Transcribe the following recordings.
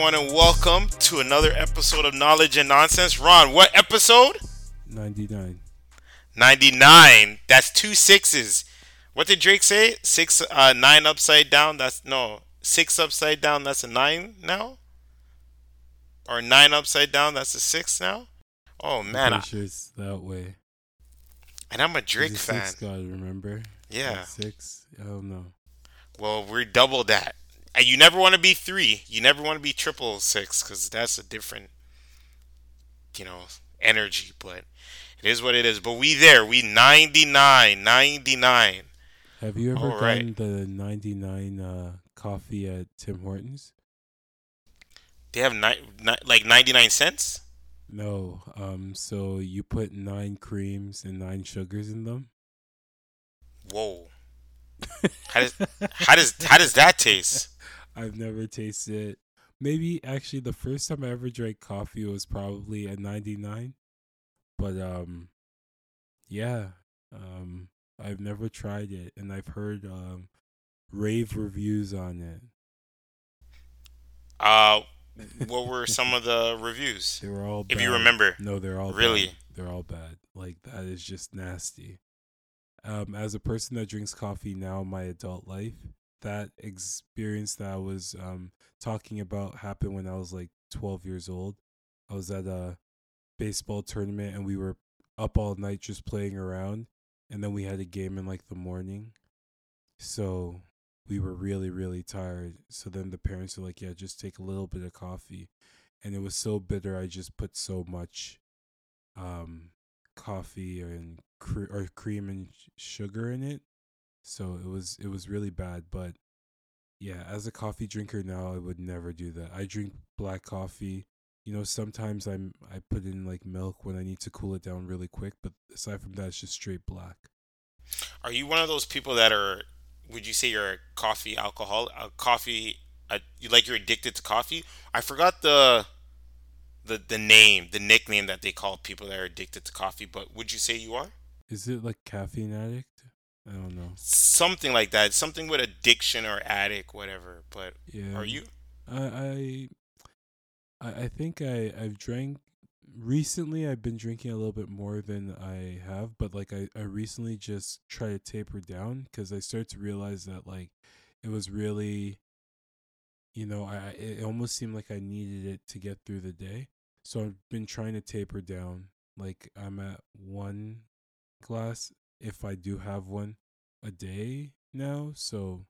everyone, and welcome to another episode of Knowledge and Nonsense. Ron, what episode? 99. 99. That's two sixes. What did Drake say? Six, uh, nine upside down. That's no six upside down. That's a nine now. Or nine upside down. That's a six now. Oh man, I'm sure it's that way. And I'm a Drake fan. Six God, remember? Yeah. Six. Oh no. Well, we're double that. And you never want to be three. You never want to be triple six because that's a different, you know, energy. But it is what it is. But we there. We 99. 99. Have you ever All gotten right. the 99 uh, coffee at Tim Hortons? They have ni-, ni- like 99 cents? No. Um. So you put nine creams and nine sugars in them. Whoa. How does how does how does that taste? I've never tasted it. Maybe actually the first time I ever drank coffee was probably at 99. But um yeah, um I've never tried it and I've heard um rave reviews on it. Uh what were some of the reviews? They were all bad. If you remember. No, they're all really bad. they're all bad. Like that is just nasty. Um as a person that drinks coffee now in my adult life, that experience that I was um, talking about happened when I was like 12 years old. I was at a baseball tournament and we were up all night just playing around. And then we had a game in like the morning. So we were really, really tired. So then the parents were like, yeah, just take a little bit of coffee. And it was so bitter, I just put so much um, coffee and cre- or cream and sugar in it so it was it was really bad, but yeah, as a coffee drinker now, I would never do that. I drink black coffee. You know, sometimes I'm I put in like milk when I need to cool it down really quick, but aside from that, it's just straight black. Are you one of those people that are? Would you say you're a coffee alcohol, a coffee, a, like you're addicted to coffee? I forgot the, the the name, the nickname that they call people that are addicted to coffee. But would you say you are? Is it like caffeine addict? I don't know. Something like that. Something with addiction or addict, whatever. But yeah, are you? I I I think I I've drank recently. I've been drinking a little bit more than I have, but like I I recently just tried to taper down because I started to realize that like it was really, you know, I it almost seemed like I needed it to get through the day. So I've been trying to taper down. Like I'm at one glass if I do have one a day now. So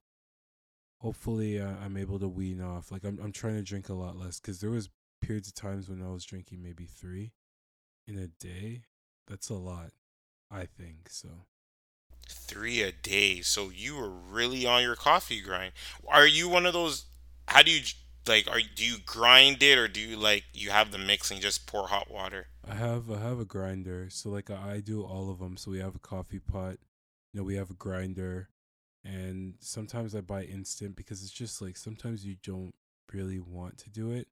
hopefully uh, I'm able to wean off. Like I'm I'm trying to drink a lot less because there was periods of times when I was drinking maybe three in a day. That's a lot, I think. So three a day. So you were really on your coffee grind. Are you one of those? How do you like? Are do you grind it or do you like you have the mix and just pour hot water? I have I have a grinder, so like I do all of them. So we have a coffee pot, you know, we have a grinder, and sometimes I buy instant because it's just like sometimes you don't really want to do it.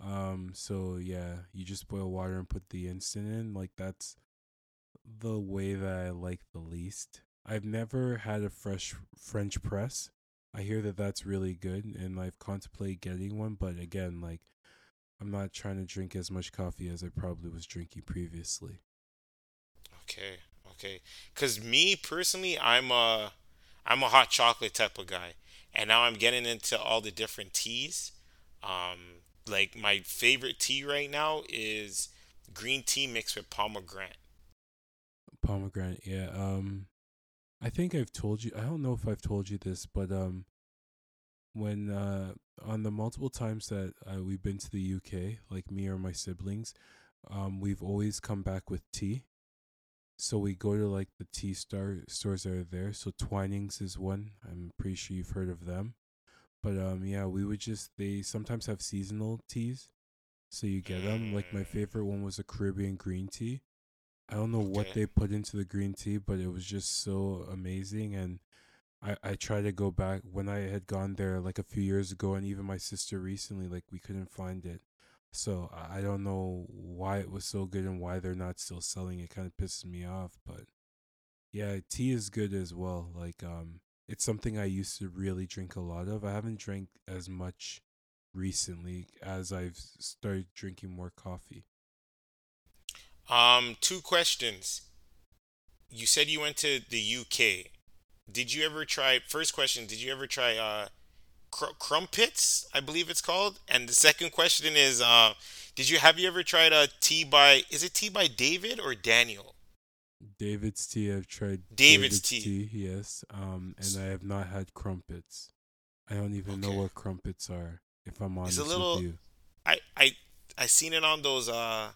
Um, so yeah, you just boil water and put the instant in. Like that's the way that I like the least. I've never had a fresh French press. I hear that that's really good, and I've contemplated getting one. But again, like I'm not trying to drink as much coffee as I probably was drinking previously. Okay, okay. Cause me personally, I'm a I'm a hot chocolate type of guy, and now I'm getting into all the different teas. Um, like my favorite tea right now is green tea mixed with pomegranate. Pomegranate, yeah. Um, I think I've told you. I don't know if I've told you this, but um, when uh, on the multiple times that uh, we've been to the UK, like me or my siblings, um, we've always come back with tea. So we go to like the tea star stores that are there. So Twinings is one. I'm pretty sure you've heard of them. But um, yeah, we would just they sometimes have seasonal teas, so you get them. Like my favorite one was a Caribbean green tea. I don't know okay. what they put into the green tea, but it was just so amazing and I, I try to go back when I had gone there like a few years ago, and even my sister recently, like we couldn't find it. So I don't know why it was so good and why they're not still selling it. Kind of pisses me off, but yeah, tea is good as well. Like um, it's something I used to really drink a lot of. I haven't drank as much recently as I've started drinking more coffee. Um, two questions. You said you went to the UK. Did you ever try? First question: Did you ever try uh, cr- crumpets? I believe it's called. And the second question is, uh, did you have you ever tried a tea by? Is it tea by David or Daniel? David's tea. I've tried David's David's tea. tea. Yes. Um, and I have not had crumpets. I don't even know what crumpets are. If I'm honest It's a little. with you. I I I seen it on those uh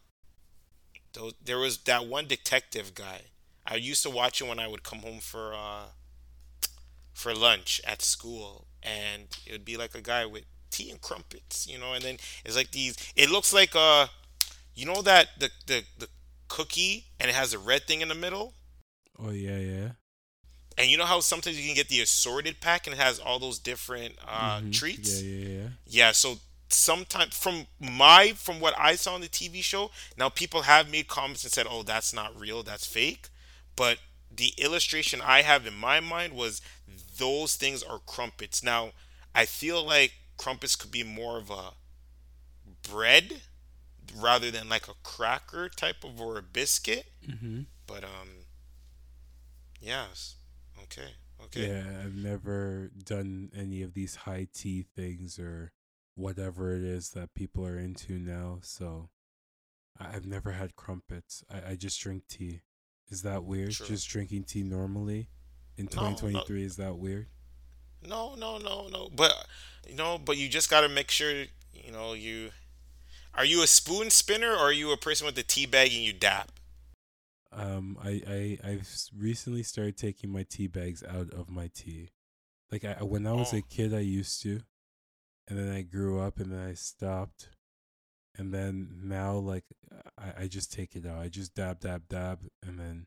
there was that one detective guy. I used to watch it when I would come home for uh for lunch at school and it would be like a guy with tea and crumpets, you know, and then it's like these it looks like uh you know that the the the cookie and it has a red thing in the middle? Oh yeah, yeah. And you know how sometimes you can get the assorted pack and it has all those different uh Mhm. treats? Yeah, yeah, yeah. Yeah, so sometimes from my from what I saw on the TV show, now people have made comments and said, "Oh, that's not real, that's fake." But the illustration I have in my mind was those things are crumpets. Now, I feel like crumpets could be more of a bread rather than like a cracker type of or a biscuit, Mhm. but um yes. Okay. Okay. Yeah, I've never done any of these high tea things or whatever it is that people are into now. So I've never had crumpets. I, I just drink tea. Is that weird? True. Just drinking tea normally in No, no. 2023 is that weird? No, no, no, no. But you know, but you just got to make sure you know you. Are you a spoon spinner or are you a person with the tea bag and you dap? Um, I I I've recently started taking my tea bags out of my tea. Like I when I was Oh. a kid, I used to, and then I grew up, and then I stopped, and then now like I I just take it out. I just dab dab dab, and then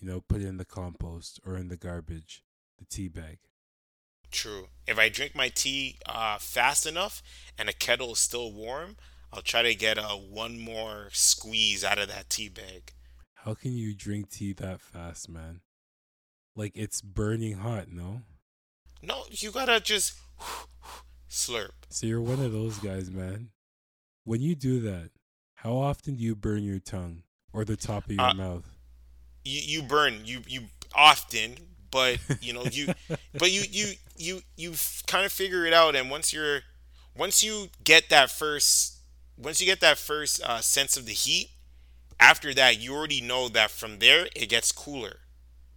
you know put it in the compost or in the garbage, the tea bag. True. If I drink my tea uh, fast enough and the kettle is still warm, I'll try to get uh, one more squeeze out of that tea bag. How can you drink tea that fast, man? Like it's burning hot, no? No, you gotta just slurp. So you're one of those guys, man. When you do that, how often do you burn your tongue or the top of your Uh, mouth? You you burn you you often, but you know you but you you you you kind of figure it out and once you're once you get that first once you get that first uh, sense of the heat after that you already know that from there it gets cooler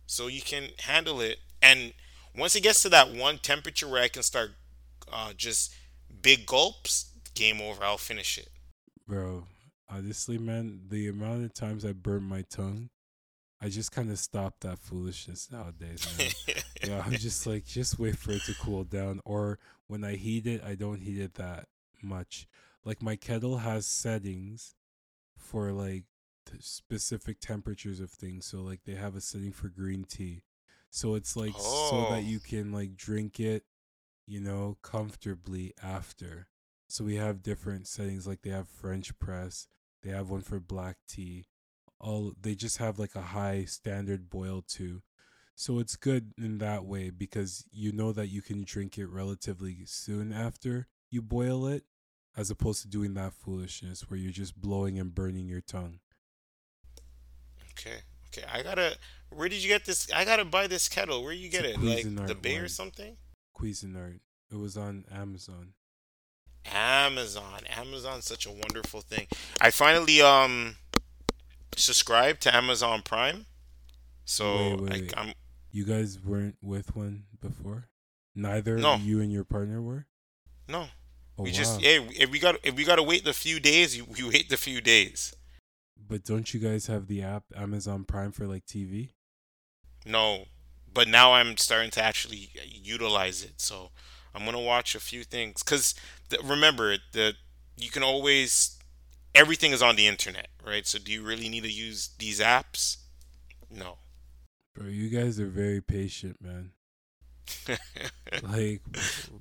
so you can handle it and once it gets to that one temperature where i can start uh, just big gulps game over i'll finish it Bro, honestly, man, the amount of times I burnt my tongue, I just kind of stopped that foolishness nowadays, man. yeah, I'm just like, just wait for it to cool down. Or when I heat it, I don't heat it that much. Like my kettle has settings for like specific temperatures of things. So like they have a setting for green tea. So it's like so Oh. that you can like drink it, you know, comfortably after. So we have different settings like they have French press, they have one for black tea. All they just have like a high standard boil too. So it's good in that way because you know that you can drink it relatively soon after you boil it, as opposed to doing that foolishness where you're just blowing and burning your tongue. okay okay i gotta where did you get this i gotta buy this kettle where you get a it like the bay or something Cuisinart. It was on Amazon. Amazon. Amazon's such a wonderful thing. I finally um subscribed to Amazon Prime. So Wait, wait, I. I'm You guys weren't with one before? Neither No. you and your partner were? no. Oh, we wow. just hey, if we got if we got to wait the few days, you, you wait the few days. But don't you guys have the app Amazon Prime for like TV? No. But now I'm starting to actually utilize it. So I'm going to watch a few things cuz remember the you can always everything is on the internet, right? So do you really need to use these apps? No. Bro, you guys are very patient, man. like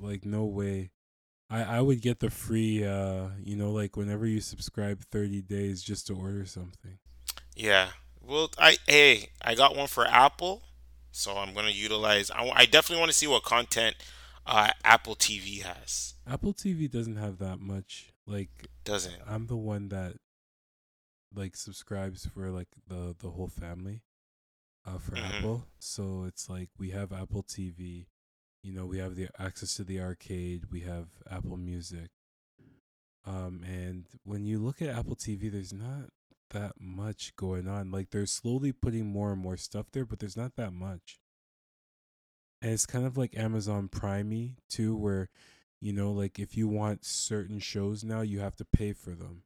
like no way. I I would get the free uh, you know, like whenever you subscribe 30 days just to order something. Yeah. Well, I hey, I got one for Apple, so I'm gonna utilize. I, I definitely want to see what content uh, Apple TV has. Apple TV doesn't have that much. Like, Doesn't. I'm the one that like subscribes for like the the whole family uh for Mhm. Apple. So it's like we have Apple TV, you know, we have the access to the arcade, we have Apple Music. Um and when you look at Apple TV there's not that much going on. Like they're slowly putting more and more stuff there, but there's not that much. And it's kind of like Amazon Prime too, where you know, like if you want certain shows now, you have to pay for them.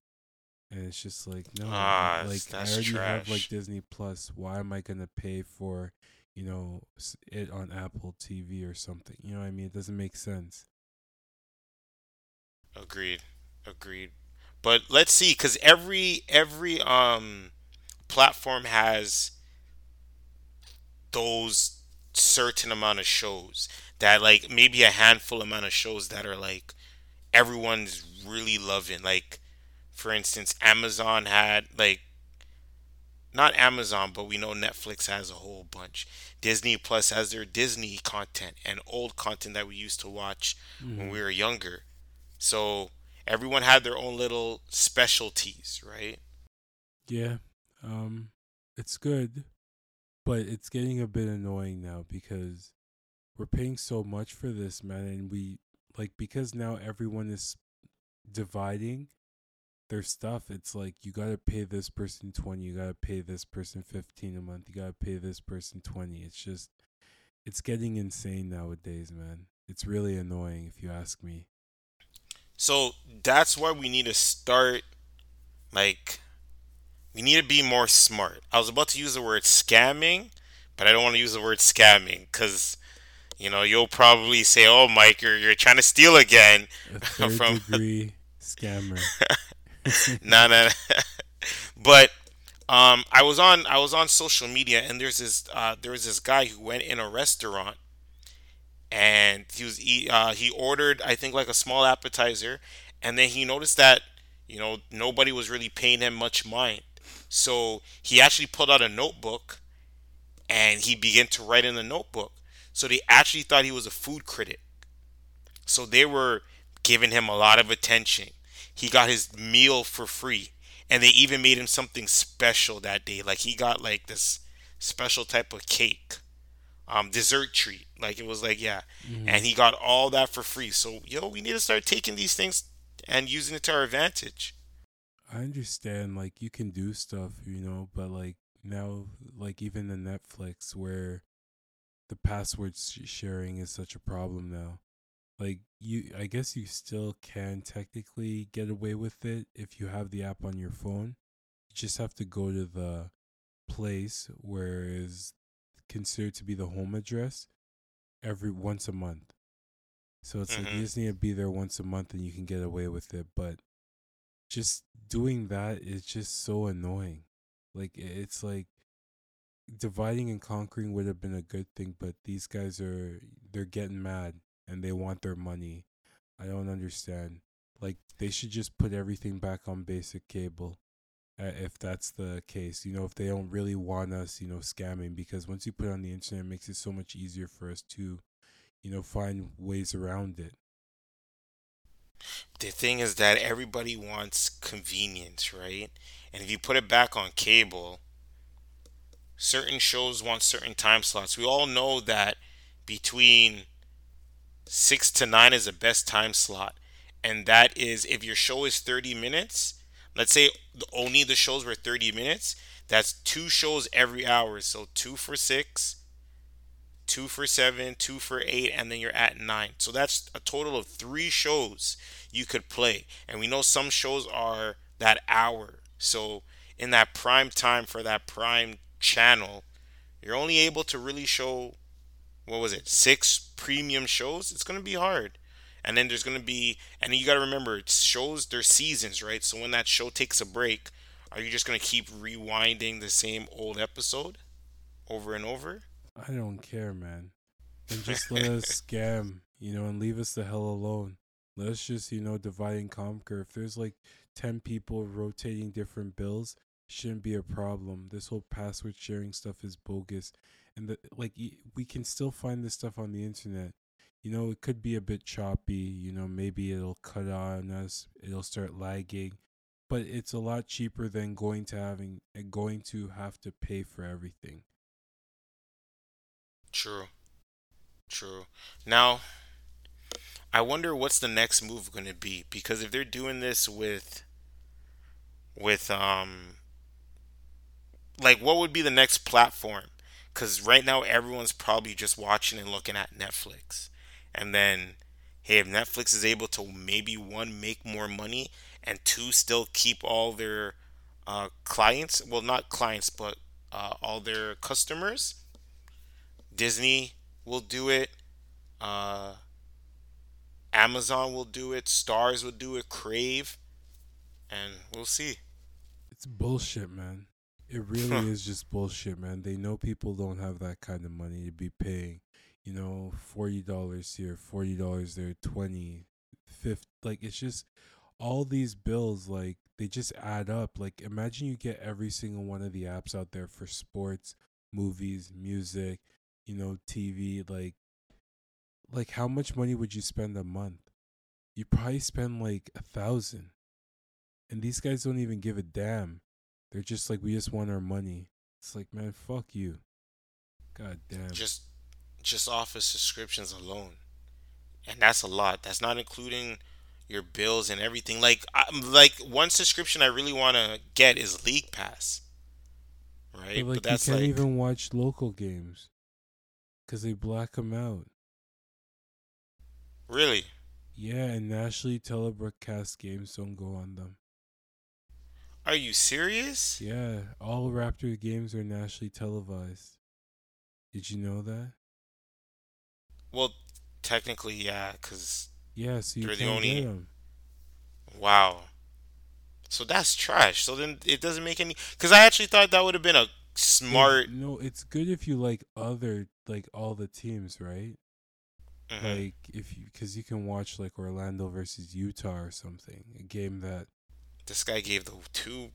And it's just like no, Ah, like that's I already have like Disney Plus. Why am I gonna pay for, you know, s- it on Apple TV or something? You know what I mean? It doesn't make sense. Agreed. Agreed. But let's see, because every every um platform has those certain amount of shows that like maybe a handful amount of shows that are like everyone's really loving. Like for instance, Amazon had like not Amazon, but we know Netflix has a whole bunch. Disney Plus has their Disney content and old content that we used to watch when hmm we were younger. So everyone had their own little specialties, right? Yeah, um, it's good, but it's getting a bit annoying now because we're paying so much for this, man, and we like because now everyone is dividing their stuff. It's like you gotta pay this person twenty, you gotta pay this person fifteen a month, you gotta pay this person twenty. It's just it's getting insane nowadays, man. It's really annoying if you ask me. So that's why we need to start like we need to be more smart. I was about to use the word scamming, but I don't want to use the word scamming cuz you know, you'll probably say, "Oh, Mike, you're you're trying to steal again A third from degree scammer. no, no. But um, I was on I was on social media and there's this uh, there was this guy who went in a restaurant and he was eat, uh, he ordered I think like a small appetizer and then he noticed that you know nobody was really paying him much mind. So he actually pulled out a notebook and he began to write in the notebook. So they actually thought he was a food critic. So they were giving him a lot of attention. He got his meal for free. And they even made him something special that day. Like he got like this special type of cake, um, dessert treat. Like it was like, yeah. hmm And he got all that for free. So, yo, we need to start taking these things and using it to our advantage. I understand, like you can do stuff, you know, but like now, like even the Netflix, where the password sharing is such a problem now. Like you, I guess you still can technically get away with it if you have the app on your phone. You just have to go to the place where is considered to be the home address every once a month. So it's like you hmm just need to be there once a month and you can get away with it. But just doing that is just so annoying. Like it's like dividing and conquering would have been a good thing, but these guys are they're getting mad and they want their money. I don't understand. Like they should just put everything back on basic cable. Uh, if that's the case, you know, if they don't really want us, you know, scamming, because once you put it on the internet, it makes it so much easier for us to, you know, find ways around it. The thing is that everybody wants convenience, right? And if you put it back on cable, certain shows want certain time slots. We all know that between six to nine is the best time slot, and that is if your show is 30 minutes. Let's say only the shows were 30 minutes. That's two shows every hour, so two for six, two for seven, two for eight, and then you're at nine. So that's a total of three shows you could play. And we know some shows are that hour. So in that prime time for that prime channel, you're only able to really show what was it, six premium shows? It's gonna be hard. And then there's gonna be, and you gotta remember, it shows their seasons, right? So when that show takes a break, are you just gonna keep rewinding the same old episode over and over? I don't care, man. And just let us scam, you know, and leave us the hell alone. Let us just, you know, divide and conquer. If there's like 10 people rotating different bills, shouldn't be a problem. This whole password sharing stuff is bogus. And the, like, we can still find this stuff on the internet. You know, it could be a bit choppy. You know, maybe it'll cut on us. It'll start lagging, but it's a lot cheaper than going to having and going to have to pay for everything. True. True. Now, I wonder what's the next move going to be because if they're doing this with with um like what would be the next platform? Cuz right now everyone's probably just watching and looking at Netflix. And then hey, if Netflix is able to maybe one make more money and two still keep all their uh, clients, well not clients but uh, all their customers, Disney will do it. Uh, Amazon will do it. Starz will do it. Crave, and we'll see. It's bullshit, man. It really is just bullshit, man. They know people don't have that kind of money to be paying, you know, forty dollars here, forty dollars there, twenty, fifty. Like it's just all these bills, like they just add up. Like imagine you get every single one of the apps out there for sports, movies, music, you know, TV. Like, like how much money would you spend a month? You probably spend like a thousand, and these guys don't even give a damn they're just like, we just want our money. It's like, man, fuck you. God damn. Just, just office subscriptions alone, and that's a lot. That's not including your bills and everything. Like, I, like one subscription I really want to get is League Pass, right? But like, But that's you can't like, even watch local games because they black them out. really, Yeah, and nationally telecast games don't go on them. are you serious? Yeah, all Raptor games are nationally televised. Did you know that? Well, technically, yeah, because Yeah, so you They're the only- wow. So that's trash. So then it doesn't make any. Because I actually thought that would have been a smart. No, it's good if you like other like all the teams, right? Mhm. Like if you because you can watch like Orlando versus Utah or something, a game that This guy gave the two.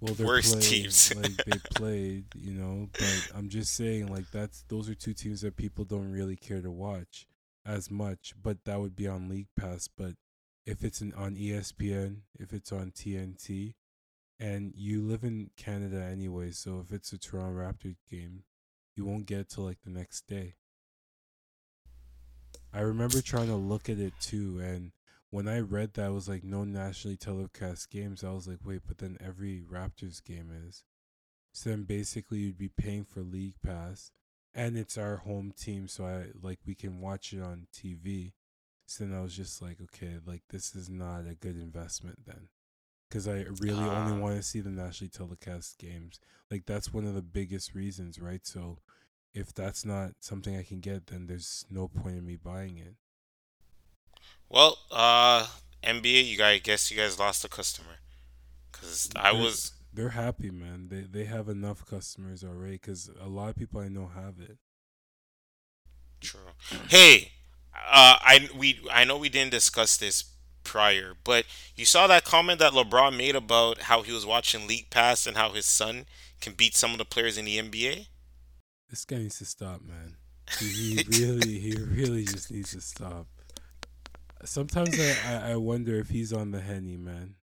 Well they're Worst playing, teams. like they played, you know. But I'm just saying like that's those are two teams that people don't really care to watch as much. But that would be on League Pass. But if it's an, on ESPN, if it's on TNT, and you live in Canada anyway, so if it's a Toronto Raptors game, you won't get it till like the next day. I remember trying to look at it too, and when I read that it was like no nationally telecast games, I was like, wait, but then every Raptors game is. So then basically you'd be paying for League Pass, and it's our home team, so I like we can watch it on TV. So then I was just like, okay, like this is not a good investment then, because I really Ah. only want to see the nationally telecast games. Like that's one of the biggest reasons, right? So if that's not something I can get, then there's no point in me buying it. Well, uh, NBA, you guys, I guess you guys lost a customer. Because I They're- was. They're happy, man. They they have enough customers already because a lot of people I know have it. True. Hey, uh, I we I know we didn't discuss this prior, but you saw that comment that LeBron made about how he was watching League Pass and how his son can beat some of the players in the NBA. This guy needs to stop, man. He, he really, he really just needs to stop. Sometimes I, I, wonder if he's on the henny, man.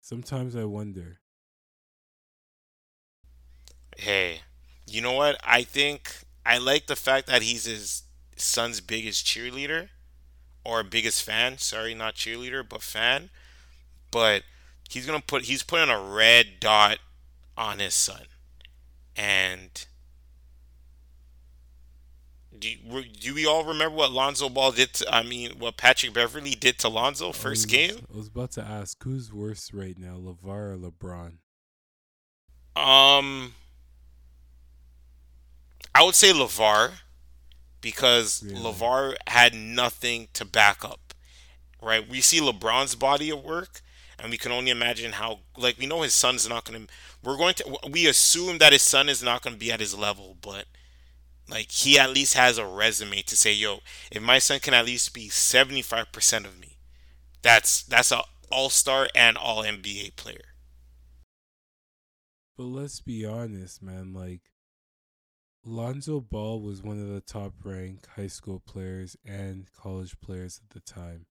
Sometimes I wonder. Hey, you know what? I think I like the fact that he's his son's biggest cheerleader or biggest fan. Sorry, not cheerleader, but fan. But he's gonna put he's putting a red dot on his son, and do you- do we all remember what Lonzo Ball did? To, I mean, what Patrick Beverley did to Lonzo I first was- game? I was about to ask who's worse right now, LaVar or LeBron? Um, I would say LaVar because Really? LaVar had nothing to back up. Right? We see LeBron's body of work, and we can only imagine how. Like we know his son's not going to. We're going to. We assume that his son is not going to be at his level, but like he at least has a resume to say, "Yo, if my son can at least be seventy five percent of me, that's that's a all star and all NBA player." But let's be honest, man. Like, Lonzo Ball was one of the top ranked high school players and college players at the time.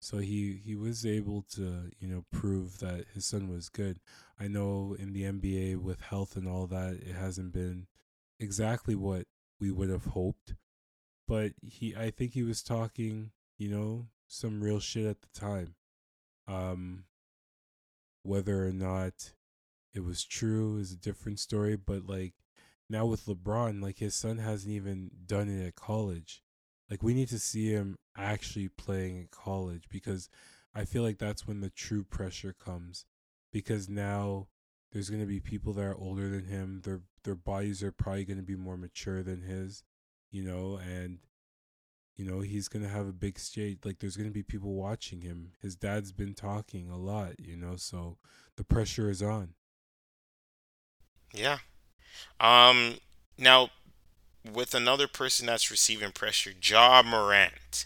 So he, he was able to, you know, prove that his son was good. I know in the NBA with health and all that, it hasn't been exactly what we would have hoped. But he I think he was talking, you know, some real shit at the time. Um whether or not it was true is a different story, but like now with LeBron, like his son hasn't even done it at college. Like we need to see him actually playing at college because I feel like that's when the true pressure comes. Because now there's gonna be people that are older than him. Their their bodies are probably gonna be more mature than his, you know, and you know he's gonna have a big stage. Like there's gonna be people watching him. His dad's been talking a lot, you know, so the pressure is on. Yeah. Um. Now, with another person that's receiving pressure, Ja Morant.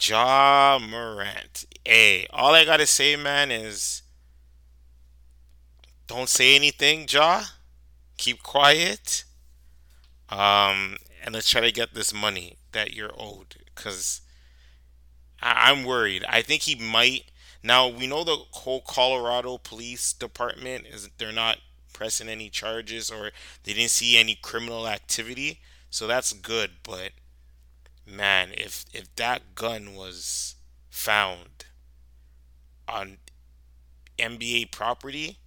Ja Morant. Hey, all I gotta say, man, is don't say anything, Ja. Keep quiet. Um, and let's try to get this money that you're owed, cause I- I'm worried. I think he might. Now we know the whole Colorado Police Department is they're not pressing any charges or they didn't see any criminal activity, so that's good. But man, if if that gun was found on NBA property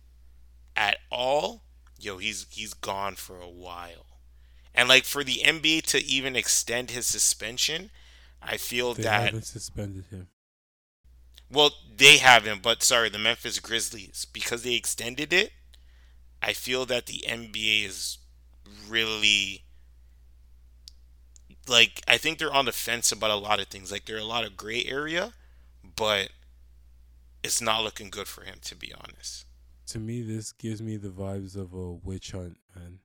at all, yo, he's he's gone for a while. And like for the NBA to even extend his suspension, I feel They that haven't suspended him. well, they haven't, but sorry, the Memphis Grizzlies because they extended it. I feel that the NBA is really like I think they're on the fence about a lot of things. Like there are a lot of gray area, but it's not looking good for him to be honest. To me, this gives me the vibes of a witch hunt, man.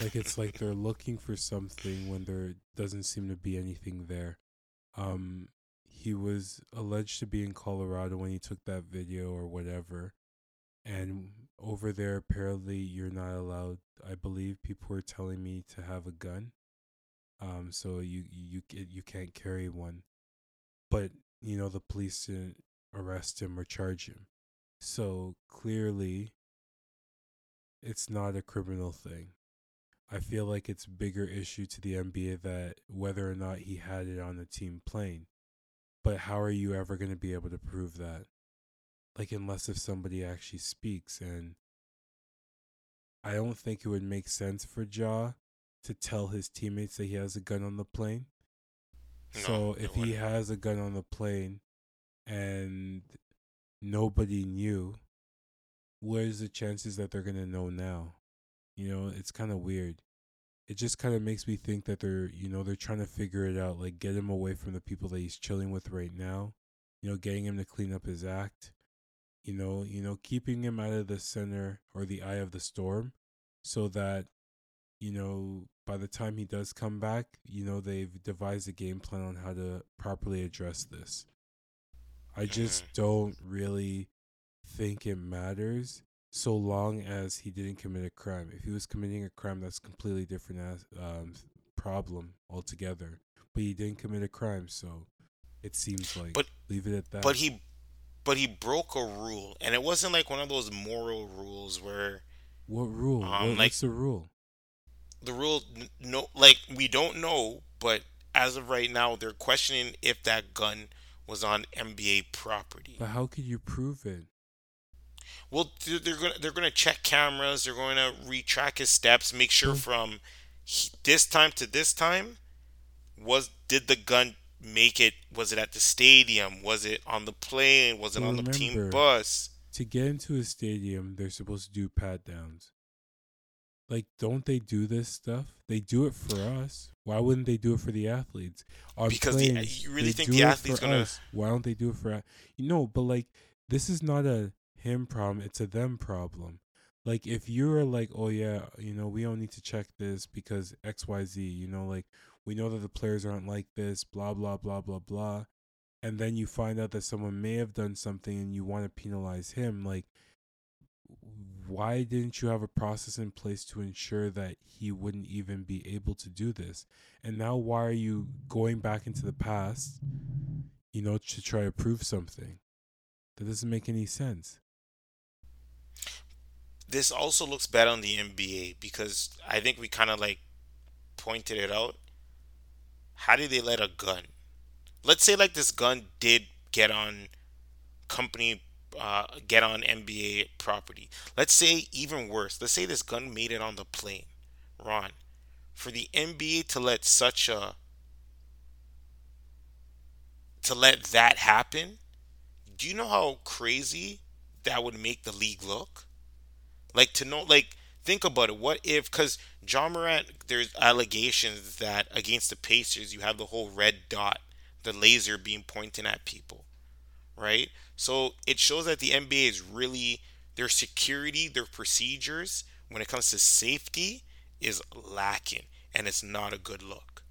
Like it's like they're looking for something when there doesn't seem to be anything there. Um, he was alleged to be in Colorado when he took that video or whatever, and over there apparently you're not allowed. I believe people were telling me to have a gun. Um, so you you you you can't carry one, but you know the police didn't arrest him or charge him. So clearly, it's not a criminal thing. I feel like it's bigger issue to the NBA that whether or not he had it on the team plane. But how are you ever going to be able to prove that? Like, unless if somebody actually speaks. And I don't think it would make sense for Ja to tell his teammates that he has a gun on the plane. No, So if he has a gun on the plane and nobody knew, where's the chances that they're going to know now? You know, it's kind of weird. It just kind of makes me think that they're, you know, they're trying to figure it out, like get him away from the people that he's chilling with right now. You know, getting him to clean up his act. You know, you know, keeping him out of the center or the eye of the storm, so that, you know, by the time he does come back, you know, they've devised a game plan on how to properly address this. I just don't really think it matters so long as he didn't commit a crime. If he was committing a crime, that's a completely different as, um, problem altogether. But he didn't commit a crime, so it seems like But leave it at that. but he but he broke a rule, and it wasn't like one of those moral rules where what rule? um what, like what's the rule? the rule no like we don't know, but as of right now, they're questioning if that gun was on NBA property. But how could you prove it? Well, they're, they're gonna they're gonna check cameras. They're going to retrack his steps, make sure oh. from this time to this time was did the gun make it? Was it at the stadium? Was it on the plane? Was it but on the team bus? to get into a stadium, they're supposed to do pat downs. Like, don't they do this stuff? They do it for us. Why wouldn't they do it for the athletes? On Because the you really think the athlete's gonna? us. Why don't they do it for? You know, but like, this is not a him problem. It's a them problem. Like, if you're like, oh yeah, you know, we don't need to check this because X, Y, Z. You know, like we know that the players aren't like this. Blah blah blah blah blah. And then you find out that someone may have done something, and you want to penalize him. Like, why didn't you have a process in place to ensure that he wouldn't even be able to do this? And now why are you going back into the past, you know, to try to prove something? That doesn't make any sense. This also looks bad on the NBA because I think we kind of like pointed it out. How did they let a gun? Let's say like this gun did get on company uh, get on NBA property. Let's say even worse. Let's say this gun made it on the plane. Ron, for the NBA to let such a to let that happen, do you know how crazy that would make the league look? Like to know, like think about it. What if? Because Ja Morant, there's allegations that against the Pacers, you have the whole red dot, the laser beam pointing at people, right? So it shows that the NBA is really their security, their procedures when it comes to safety is lacking, and it's not a good look.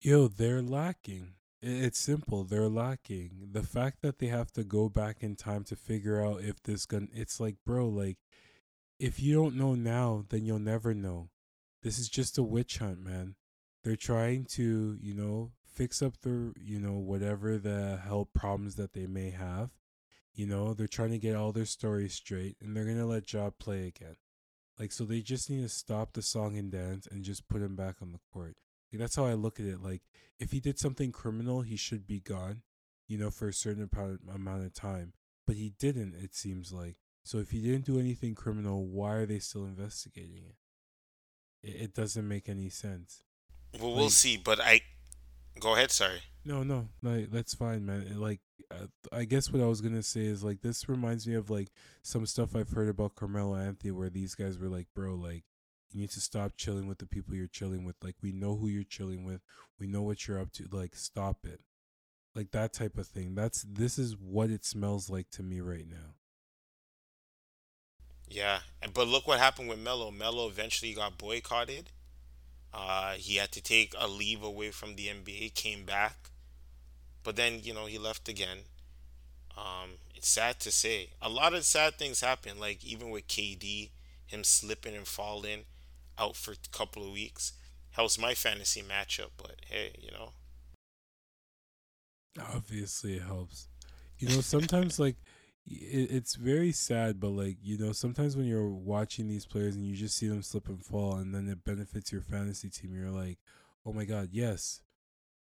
Yo, they're lacking. It's simple. They're lacking. The fact that they have to go back in time to figure out if this gun, it's like, bro, like, if you don't know now, then you'll never know. This is just a witch hunt, man. They're trying to, you know, fix up their, you know, whatever the health problems that they may have. You know, they're trying to get all their stories straight and they're going to let Ja play again. Like, so they just need to stop the song and dance and just put him back on the court. Like, that's how I look at it. Like, if he did something criminal, he should be gone, you know, for a certain amount of time. But he didn't, it seems like. So if he didn't do anything criminal, why are they still investigating it? It, it doesn't make any sense. Well, like, we'll see. But I go ahead. Sorry. No, no, like that's fine, man. Like, uh, I guess what I was gonna say is like this reminds me of like some stuff I've heard about Carmelo Anthony, where these guys were like, bro, like you need to stop chilling with the people you're chilling with. Like we know who you're chilling with. We know what you're up to. Like stop it. Like that type of thing. That's this is what it smells like to me right now. Yeah, but look what happened with Melo. Melo eventually got boycotted. Uh, he had to take a leave away from the NBA. Came back, but then you know he left again. Um, it's sad to say. A lot of sad things happen. Like even with KD, him slipping and falling out for a couple of weeks. Helps my fantasy matchup, but hey, you know. Obviously, it helps. You know, sometimes like it's very sad, but like you know, sometimes when you're watching these players and you just see them slip and fall, and then it benefits your fantasy team, you're like, oh my god, yes.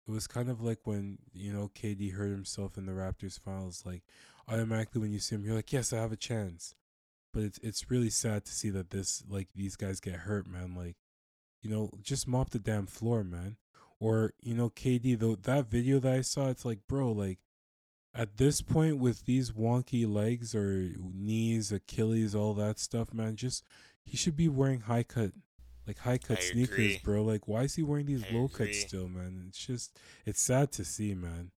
It was kind of like when you know KD hurt himself in the Raptors finals. Like automatically when you see him, you're like, yes, I have a chance but it's it's really sad to see that this like these guys get hurt, man. Like, you know, just mop the damn floor, man. Or you know, KD though that video that I saw, it's like, bro, like at this point with these wonky legs or knees, Achilles, all that stuff, man, just he should be wearing high cut like high cut sneakers, agree. bro. Like why is he wearing these I low cuts still, man? It's just it's sad to see, man.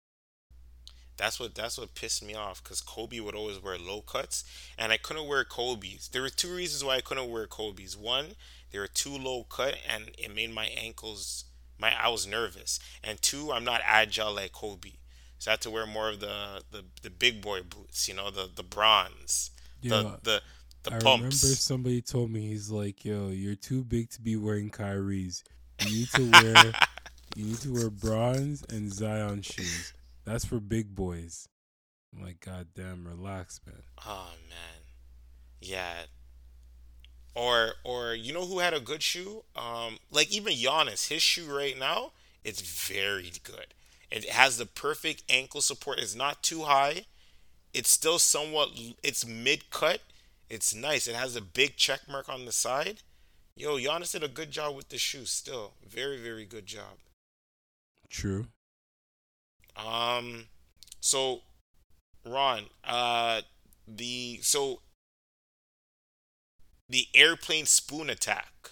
That's what that's what pissed me off because Kobe would always wear low cuts, and I couldn't wear Kobe's. There were two reasons why I couldn't wear Kobe's. One, they were too low cut, and it made my ankles my I was nervous. And two, I'm not agile like Kobe, so I had to wear more of the the, the big boy boots. You know, the the bronze, yeah, the the the I pumps. remember somebody told me he's like, "Yo, you're too big to be wearing Kyrie's. You need to wear." You need to wear bronze and Zion shoes. That's for big boys. I'm like, God damn, relax, man. Oh man, yeah. Or or you know who had a good shoe? Um, like even Giannis, his shoe right now, it's very good. It has the perfect ankle support. It's not too high. It's still somewhat. It's mid cut. It's nice. It has a big check mark on the side. Yo, Giannis did a good job with the shoe. Still, very very good job. True. Um, so Ron, uh, the so the airplane spoon attack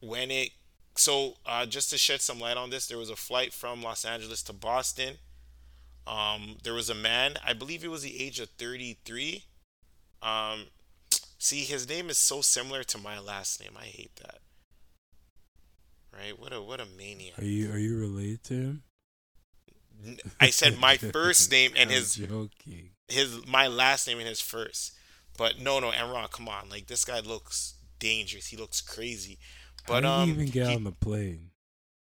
when it so uh, just to shed some light on this there was a flight from los angeles to boston um, there was a man i believe he was the age of 33 um, see his name is so similar to my last name i hate that right? What a what a maniac. Are you are you related to him? I said my first name and his joking. his my last name and his first. But no, no, Enron, come on, like this guy looks dangerous. He looks crazy. How But did he um, even get he on the plane?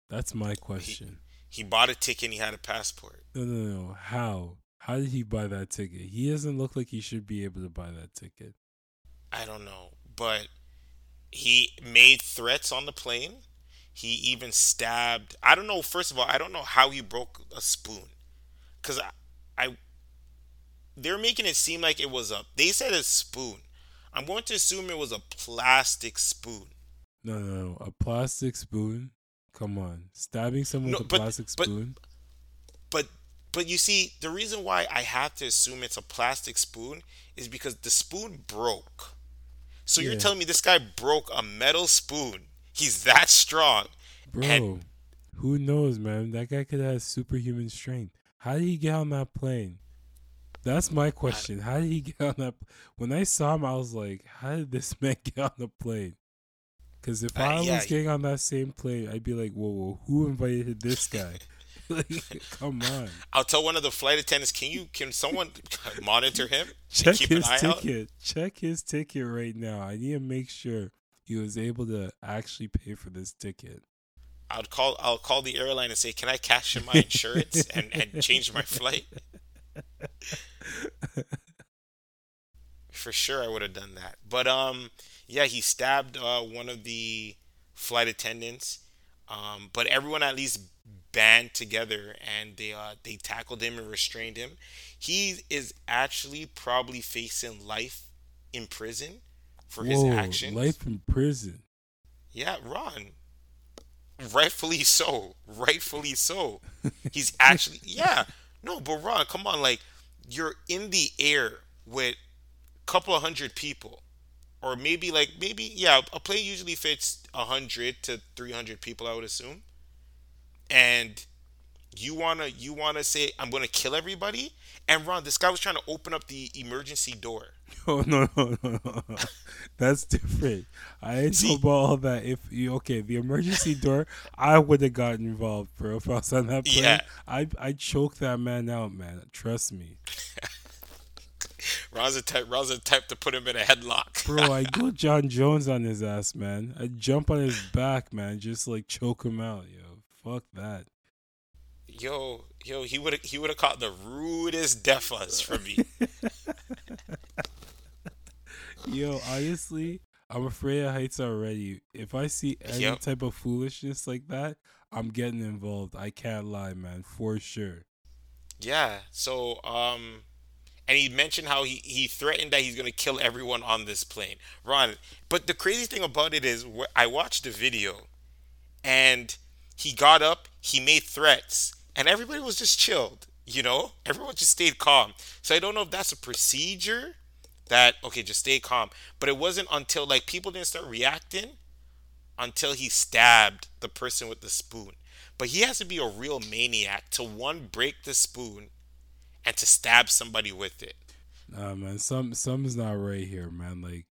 That's my he question. he bought a ticket and he had a passport. No, no, no. How? How did he buy that ticket? He doesn't look like he should be able to buy that ticket. I don't know, but he made threats on the plane. He even stabbed. I don't know. First of all, I don't know how he broke a spoon, cause I, I they're making it seem like it was a. They said a spoon. I'm going to assume it was a plastic spoon. No, no, no. A plastic spoon? Come on. Stabbing someone No, with a but plastic spoon? but but you see, the reason why I have to assume it's a plastic spoon is because the spoon broke. So you're telling me this guy broke a metal spoon? He's that strong, and Bro, who knows, man? That guy could have superhuman strength. How did he get on that plane? That's my question. How did he get on that? When I saw him, I was like, how did this man get on the plane? Because if uh, I yeah, was getting on that same plane, I'd be like, whoa, whoa, who invited this guy? like, come on. I'll tell one of the flight attendants, can you can someone monitor him Check keep an his eye out? ticket. Check his ticket right now. I need to make sure he was able to actually pay for this ticket. I'll call I'll call the airline and say, "Can I cash in my insurance and and change my flight?" For sure, I would have done that. But um, yeah, he stabbed uh, one of the flight attendants. Um, but everyone at least band together and they uh they tackled him and restrained him. He is actually probably facing life in prison for his Whoa, actions. life in prison. Yeah, Ron. Rightfully so. Rightfully so. He's actually yeah. No, but Ron, come on, like you're in the air with a couple of hundred people. Or maybe like maybe yeah, a plane usually fits a hundred to three hundred people, I would assume. And you wanna you wanna say I'm gonna kill everybody? And Ron, this guy was trying to open up the emergency door. Oh no no no no! no. That's different. I ain't know See, about all that. If you okay, the emergency door, I would have gotten involved, bro. If I was on that plane, yeah, I I choke that man out, man. Trust me, Ron's the type Ron's the type to put him in a headlock. bro. I go Jon Jones on his ass, man. I jump on his back, man. Just like choke him out, yo. Fuck that. Yo, yo, he would he would have caught the rudest defas from me. Yo, honestly, I'm afraid of heights already. If I see any Yep. type of foolishness like that, I'm getting involved. I can't lie, man, for sure. Yeah. So, um, and he mentioned how he he threatened that he's gonna kill everyone on this plane. Ron, but the crazy thing about it is, I watched the video, and he got up, he made threats, and everybody was just chilled. You know, everyone just stayed calm. So I don't know if that's a procedure that okay, just stay calm. But it wasn't until like people didn't start reacting until he stabbed the person with the spoon. But he has to be a real maniac to one break the spoon and to stab somebody with it. Nah, man, some something's not right here, man. Like,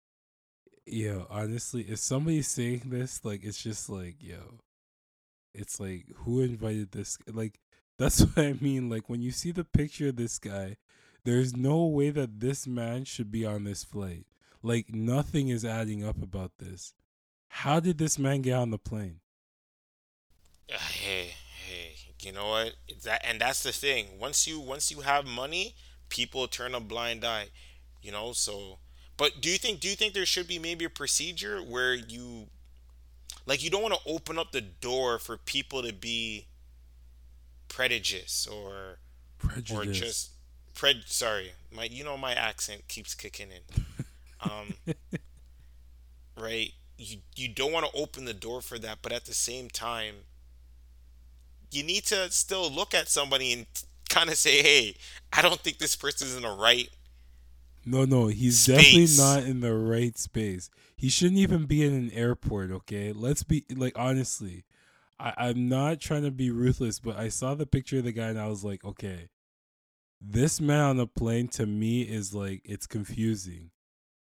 yo, honestly, if somebody's saying this, like, it's just like, yo, it's like, who invited this? Like, that's what I mean. Like, when you see the picture of this guy, there's no way that this man should be on this flight. Like, nothing is adding up about this. How did this man get on the plane? Uh, Hey, hey, you know what? That and that's the thing. Once you once you have money, people turn a blind eye. You know, so but do you think do you think there should be maybe a procedure where you like you don't want to open up the door for people to be prejudiced or or just pred sorry my you know my accent keeps kicking in um right you you don't want to open the door for that but at the same time you need to still look at somebody and kind of say hey i don't think this person's in the right No, no, he's definitely not in the right space. He shouldn't even be in an airport, okay? Let's be like honestly. I, I'm not trying to be ruthless, but I saw the picture of the guy and I was like, okay, this man on the plane to me is like it's confusing.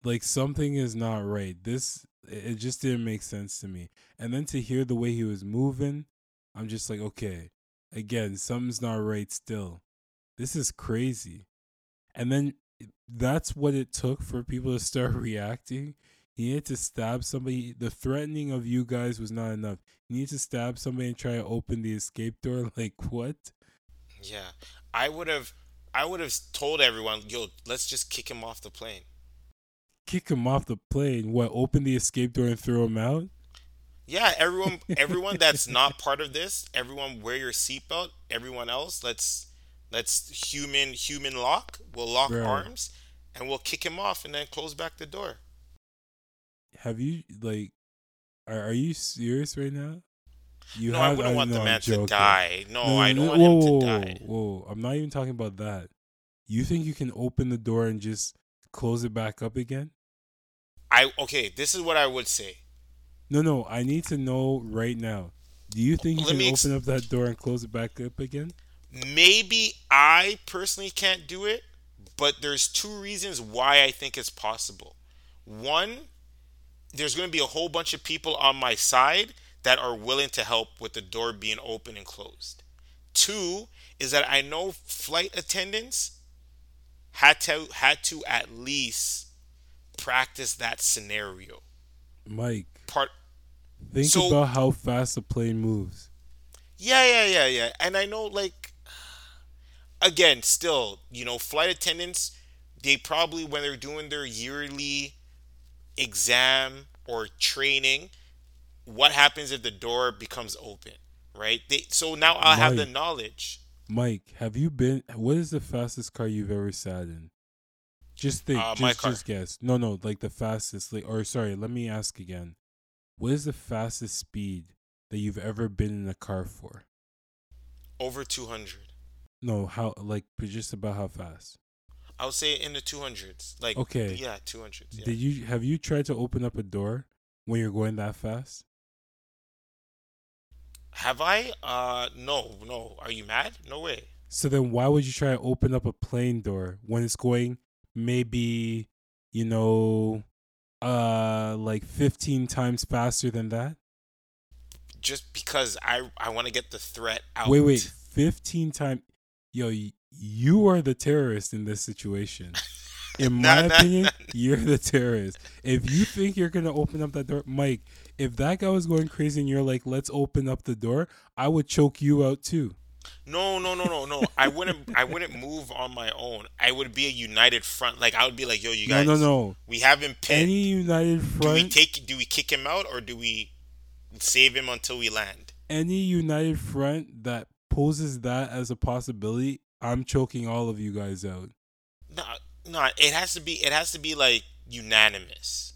Like something is not right. This it just didn't make sense to me. And then to hear the way he was moving, I'm just like, okay, again, something's not right still. This is crazy. and then eh, that's what it took for people to start reacting. He needed to stab somebody. The threatening of you guys was not enough. He needed to stab somebody and try to open the escape door. Like what? Yeah, I would have, I would have told everyone, yo, let's just kick him off the plane. Kick him off the plane. What? Open the escape door and throw him out? Yeah, everyone, everyone that's not part of this, everyone wear your seatbelt. Everyone else, let's let's human human lock. We'll lock Bro. arms, and we'll kick him off, and then close back the door. Have you like? Are, are you serious right now? You no, I wouldn't uh, want know, the I'm man to joking. die. No, I don't no, want whoa, him whoa, to whoa, die. Whoa, I'm not even talking about that. You think you can open the door and just close it back up again? I okay. This is what I would say. No, no. I need to know right now. Do you think you Let can ex- open up that door and close it back up again? Maybe I personally can't do it, but there's two reasons why I think it's possible. One, there's going to be a whole bunch of people on my side that are willing to help with the door being open and closed. Two is that I know flight attendants had to had to at least practice that scenario. Mike, Part think So- about how fast a plane moves. Yeah, yeah, yeah, yeah. And I know, like, again, still, you know, flight attendants, they probably, when they're doing their yearly exam or training, what happens if the door becomes open, right? They, so now I'll have the knowledge. Mike, have you been? What is the fastest car you've ever sat in? Just think. Uh, just, just guess. No, no, like the fastest. Like, or sorry, let me ask again. What is the fastest speed that you've ever been in a car for? Over 200. No, how? Like, just about how fast? I would say in the 200s. Like, Okay. yeah, 200s. Yeah. Did you have you tried to open up a door when you're going that fast? have I? Uh, no, no. Are you mad? No way. So then why would you try to open up a plane door when it's going maybe, you know, uh like 15 times faster than that? Just because I I want to get the threat out. Wait, wait, 15 times Yo, you are the terrorist in this situation. In my nah, opinion, nah. you're the terrorist. If you think you're gonna open up that door, Mike, if that guy was going crazy and you're like, let's open up the door, I would choke you out too. No, no, no, no, no. I wouldn't. I wouldn't move on my own. I would be a united front. Like I would be like, "Yo, you No, guys, no, no. No. We haven't pinned. Any United do we Front, take? Do we kick him out or do we save him until we land?" any United Front that poses that as a possibility, I'm choking all of you guys out. No, no. It has to be. It has to be like unanimous.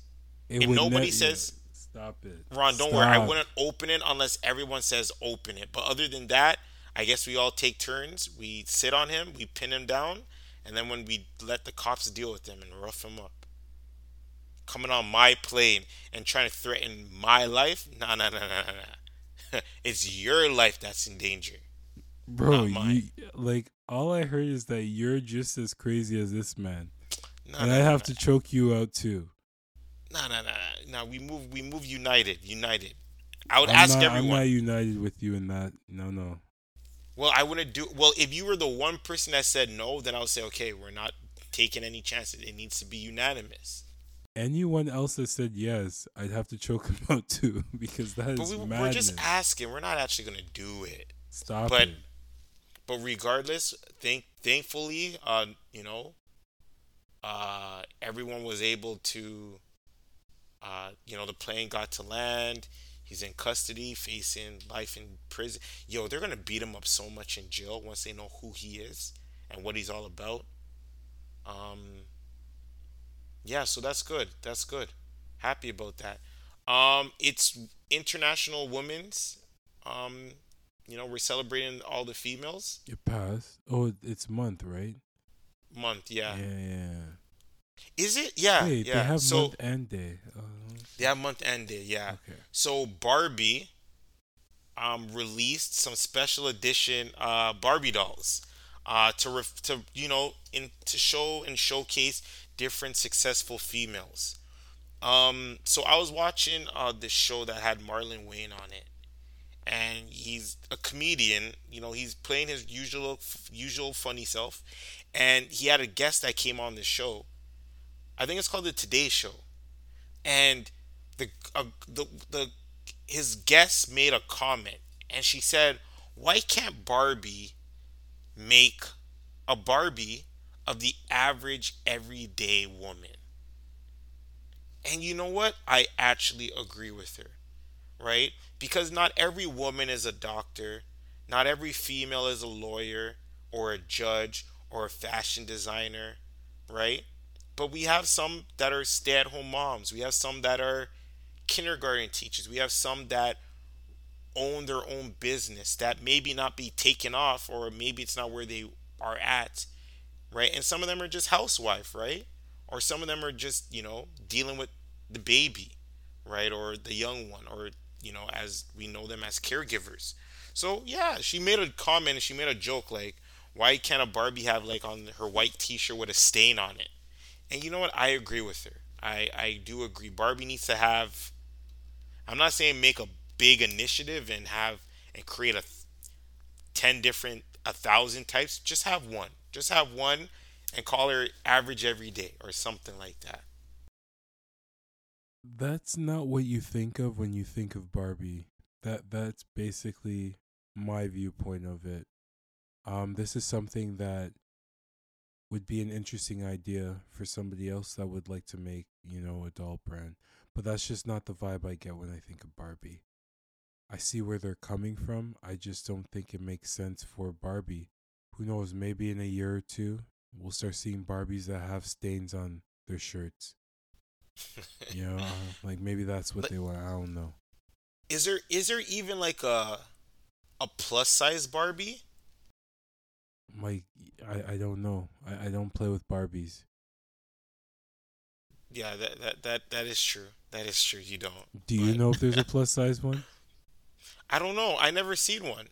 It If nobody says- stop it, Ron, don't worry. I Stop. wouldn't open it unless everyone says open it. But other than that, I guess we all take turns. We sit on him, we pin him down, and then when we let the cops deal with him and rough him up. Coming on my plane and trying to threaten my life? Nah, nah, nah, nah, nah, nah. it's your life that's in danger. bro. You like all I heard is that you're just as crazy as this man, Nah, and nah, I have nah. to choke you out too. Nah, nah, nah, nah. We move. We move united. United. I would I'm ask not, I'm everyone. not united with you in that. No, no. Well, I wouldn't do. Well, if you were the one person that said no, then I would say, okay, we're not taking any chances. It needs to be unanimous. Anyone else that said yes, I'd have to choke him out too because that But is we, we're madness. just asking. We're not actually gonna do it. Stop but- it. But regardless, thank thankfully, uh, you know, uh, everyone was able to, uh, you know, the plane got to land. He's in custody, facing life in prison. Yo, they're gonna beat him up so much in jail once they know who he is and what he's all about. Um, yeah, so that's good. That's good. Happy about that. Um, it's International Women's. Um, you know, we're celebrating all the females It passed. Oh, it's month, right? month. Yeah. Yeah, yeah. Is it? Yeah. Wait, yeah. they have so month and day. Uh, they have month end day. Yeah. okay. So Barbie um, released some special edition uh, Barbie dolls uh, to ref- to you know in to show and showcase different successful females. Um, so I was watching uh, this show that had Marlon Wayans on it, and he's a comedian. You know, he's playing his usual usual funny self, and he had a guest that came on the show. I think it's called the Today Show, and the uh, the the his guest made a comment, and she said, "Why can't Barbie make a Barbie of the average everyday woman?" And you know what? I actually agree with her, right? Because not every woman is a doctor, not every female is a lawyer or a judge or a fashion designer, right? But we have some that are stay at home moms. We have some that are kindergarten teachers. We have some that own their own business that maybe not be taken off or maybe it's not where they are at, right? And some of them are just housewife, right? Or some of them are just, you know, dealing with the baby, right? Or the young one, or, you know, as we know them as caregivers. So, yeah, she made a comment and she made a joke like, why can't a Barbie have like on her white t shirt with a stain on it? And you know what? I agree with her. I, I do agree. Barbie needs to have, I'm not saying make a big initiative and have, and create a 10 different, a thousand types. Just have one. Just have one and call her average every day or something like that. That's not what you think of when you think of Barbie. That that's basically my viewpoint of it. Um, this is something that would be an interesting idea for somebody else that would like to make, you know, a doll brand. But that's just not the vibe I get when I think of Barbie. I see where they're coming from. I just don't think it makes sense for Barbie. Who knows, maybe in a year or two, we'll start seeing Barbies that have stains on their shirts. you know, uh, like maybe that's what but they want. I don't know. Is there is there even like a a plus size Barbie? Mike, I, I don't know. I, I don't play with Barbies. Yeah, that, that that that is true. That is true. You don't. Do you know if there's a plus size one? I don't know. I never seen one.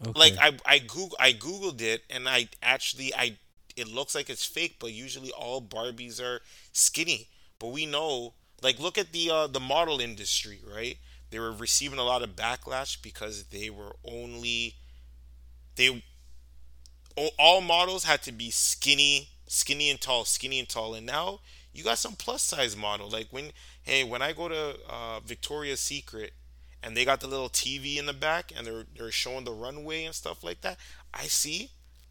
Okay. Like I I Google I googled it and I actually I it looks like it's fake, but usually all Barbies are skinny. But we know, like, look at the uh, the model industry, right? They were receiving a lot of backlash because they were only they all models had to be skinny, skinny and tall, skinny and tall, and now you got some plus size model. Like when hey, when I go to uh, Victoria's Secret and they got the little TV in the back and they're they're showing the runway and stuff like that, I see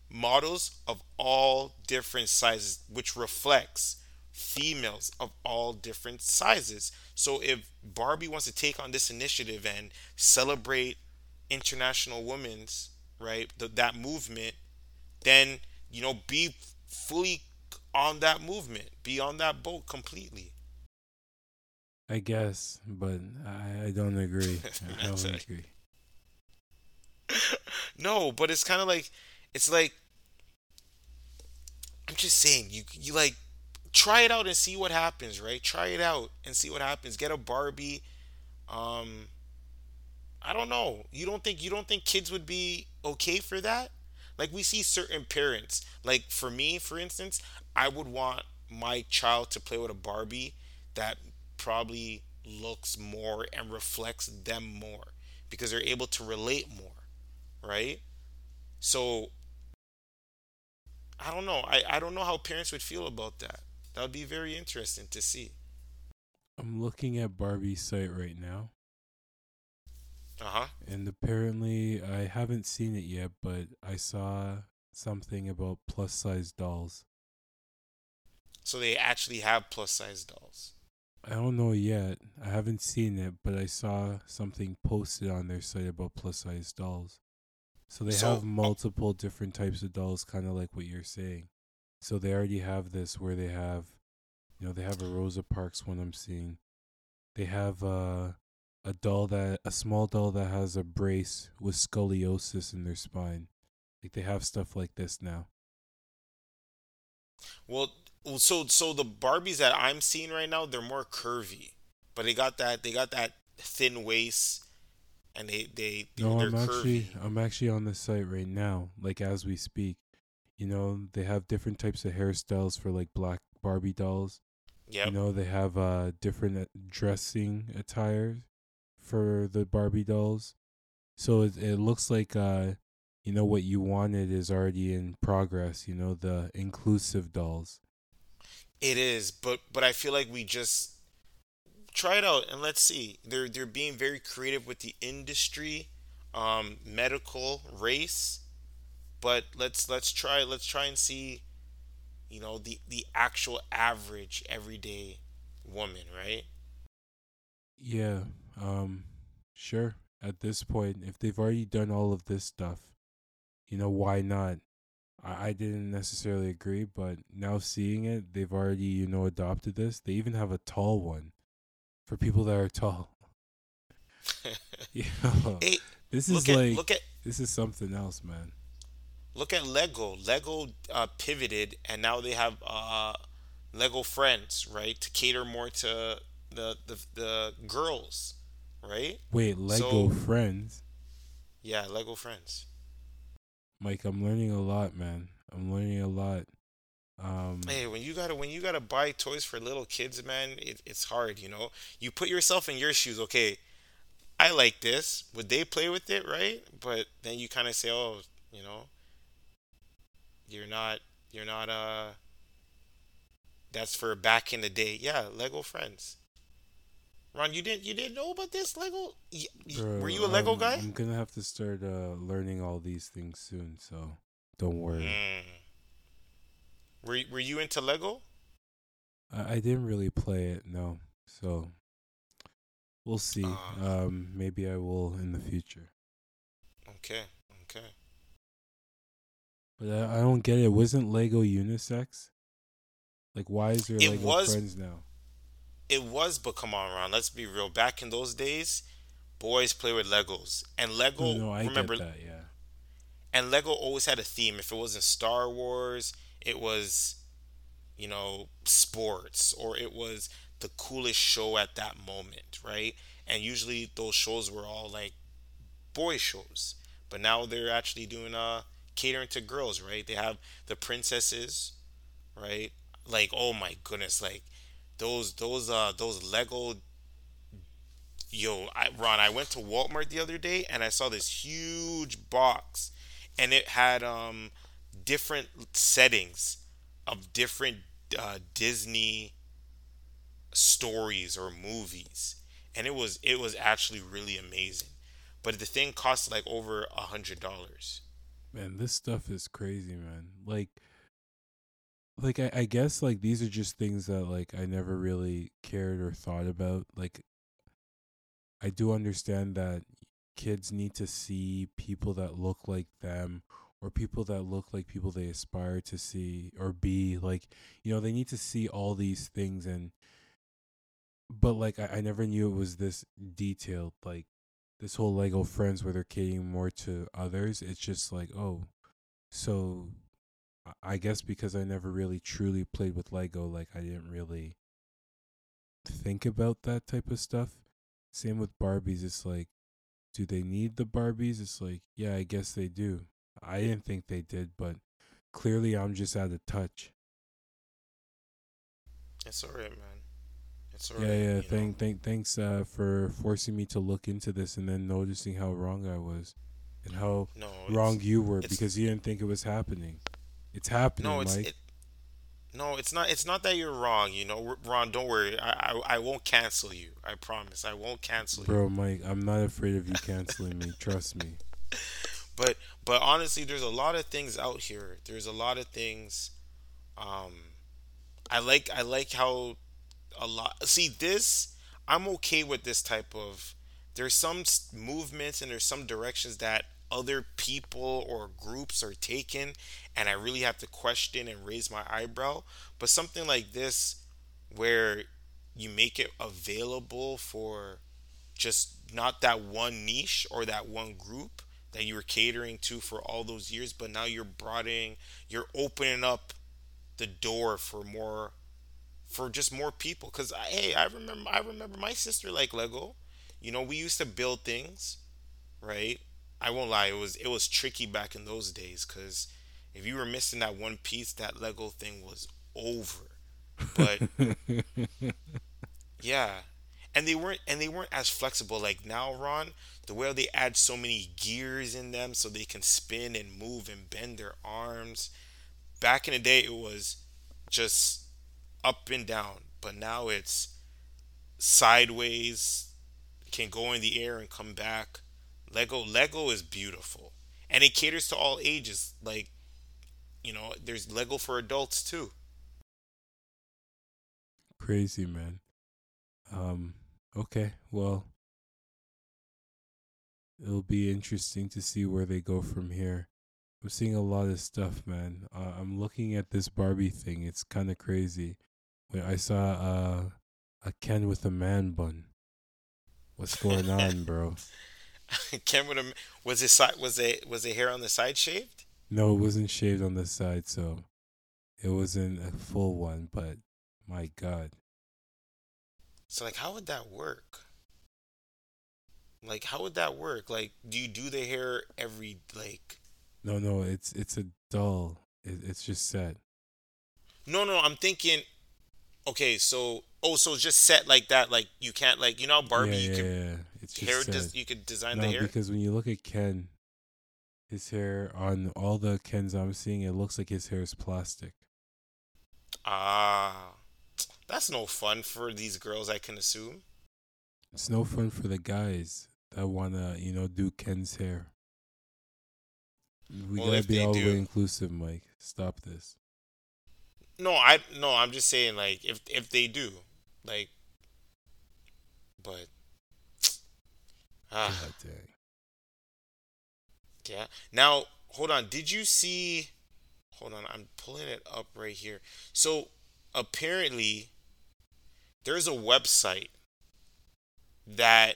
models of all different sizes, which reflects females of all different sizes. So if Barbie wants to take on this initiative and celebrate international women's right the, that movement, then you know be fully on that movement, be on that boat completely. I guess, but I, I don't agree. I don't agree. no, but it's kind of like it's like I'm just saying you you like try it out and see what happens, right? Try it out and see what happens. Get a Barbie. Um I don't know. You don't think you don't think kids would be okay for that? Like we see certain parents, like for me, for instance, I would want my child to play with a Barbie that probably looks more and reflects them more because they're able to relate more, right? So I don't know. I, I don't know how parents would feel about that. That would be very interesting to see. I'm looking at Barbie's site right now. Uh huh. And apparently, I haven't seen it yet, but I saw something about plus size dolls. So they actually have plus size dolls. I don't know yet. I haven't seen it, but I saw something posted on their site about plus size dolls. So they so, have oh multiple different types of dolls, kind of like what you're saying. So they already have this where they have, you know, they have a Rosa Parks one I'm seeing. They have uh, a doll that, a small doll that has a brace with scoliosis in their spine. Like they have stuff like this now. Well, so so the Barbies that I'm seeing right now, they're more curvy, but they got that they got that thin waist, and they they no, I'm curvy. actually I'm actually on the site right now, like as we speak, you know, they have different types of hairstyles for like black Barbie dolls. Yeah. You know, they have uh different uh, dressing attire for the Barbie dolls. So it it looks like uh you know what you wanted is already in progress. You know the inclusive dolls. It is, but but I feel like we just try it out and let's see. They're they're being very creative with the industry, um, medical, race, but let's let's try let's try and see, you know, the the actual average everyday woman, right? Yeah. Um. Sure. At this point, if they've already done all of this stuff, you know why not? I, I didn't necessarily agree, but now seeing it, they've already you know adopted this. They even have a tall one for people that are tall. Yeah. Hey, This is at like look at this is something else, man. look at Lego. Lego uh, pivoted, and now they have uh, Lego Friends, right, to cater more to the the, the girls, right? Wait, Lego So friends. yeah, Lego Friends. Mike, I'm learning a lot, man. I'm learning a lot. Um Hey, when you gotta when you gotta buy toys for little kids, man, it, it's hard. You know, you put yourself in your shoes. Okay, I like this. Would they play with it, right? But then you kind of say, oh, you know, you're not you're not uh that's for back in the day. Yeah, Lego Friends. Ron, you didn't you didn't know about this Lego? Y- y- Were you a Lego um guy? I'm going to have to start uh learning all these things soon, so don't worry. Mm. Were were you into Lego? I, I didn't really play it, no. So we'll see. Uh, Um maybe I will in the future. okay, okay. But I, I don't get it. Wasn't Lego unisex? Like why is there It Lego was friends now? It was, but come on, Ron. Let's be real. Back in those days, boys play with Legos, and Lego. no, I Remember, that, yeah. and Lego always had a theme. If it wasn't Star Wars, it was you know sports, or it was the coolest show at that moment, right? And usually those shows were all like boy shows, but now they're actually doing uh catering to girls, right? They have the princesses, right? Like oh my goodness, like those those uh those Lego yo I, Ron I went to Walmart the other day and I saw this huge box and it had um different settings of different uh, Disney stories or movies. And it was it was actually really amazing. But the thing cost like over a hundred dollars. Man, this stuff is crazy, man. Like like I, I guess like these are just things that like I never really cared or thought about. Like I do understand that kids need to see people that look like them or people that look like people they aspire to see or be like you know they need to see all these things and but like I, I never knew it was this detailed like this whole lego friends where they're catering more to others it's just like oh so I guess because I never really truly played with Lego, like I didn't really think about that type of stuff. Same with Barbies. It's like, do they need the Barbies? It's like, yeah, I guess they do. I didn't think they did, but clearly I'm just out of touch. it's all right man it's all Yeah, yeah. Thank, thank, thanks uh, for forcing me to look into this and then noticing how wrong I was and how no wrong you were because you didn't think it was happening. It's happening, no it's Mike. it No, it's not. It's not that you're wrong. You know, Ron. Don't worry. I, I I won't cancel you. I promise. I won't cancel you. Bro, Mike, I'm not afraid of you canceling me. Trust me. But but honestly, there's a lot of things out here. There's a lot of things. Um, I like I like how a lot. See this. I'm okay with this type of. There's some movements and there's some directions that other people or groups are taken and I really have to question and raise my eyebrow. But something like this, where you make it available for just not that one niche or that one group that you were catering to for all those years, but now you're broadening, you're opening up the door for more, for just more people. Cause I, hey, I remember, I remember my sister like Lego. You know, we used to build things, right? I won't lie, it was it was tricky back in those days. Cause if you were missing that one piece, that Lego thing was over. But yeah, and they weren't and they weren't as flexible like now, Ron. The way they add so many gears in them so they can spin and move and bend their arms. Back in the day, it was just up and down, but now it's sideways, can go in the air and come back. Lego Lego is beautiful, and it caters to all ages. Like you know, there's Lego for adults too. Crazy man. Um. Okay. Well, it'll be interesting to see where they go from here. I'm seeing a lot of stuff, man. Uh, I'm looking at this Barbie thing. It's kind of crazy. When I saw uh, a Ken with a man bun. What's going on, bro? A was his side was it was the hair on the side shaved? No, it wasn't shaved on the side, so it wasn't a full one. But my God, So like, how would that work? Like, how would that work? Like, do you do the hair every like? no, no, it's it's a dull. It, it's just set. No, no, I'm thinking. Okay, so oh, so just set like that. Like you can't like you know Barbie yeah, you yeah, could yeah. It's hair des- you could design the no, hair. because when you look at Ken, his hair on all the Kens I'm seeing, it looks like his hair is plastic. Ah, that's no fun for these girls. I can assume. It's no fun for the guys that wanna, you know, do Ken's hair. We Well, gotta be all the do- way inclusive, Mike. Stop this. No, I no, I'm just saying like if if they do, like, but ah, God dang. yeah. Now hold on. Did you see? Hold on, I'm pulling it up right here. So apparently, there's a website that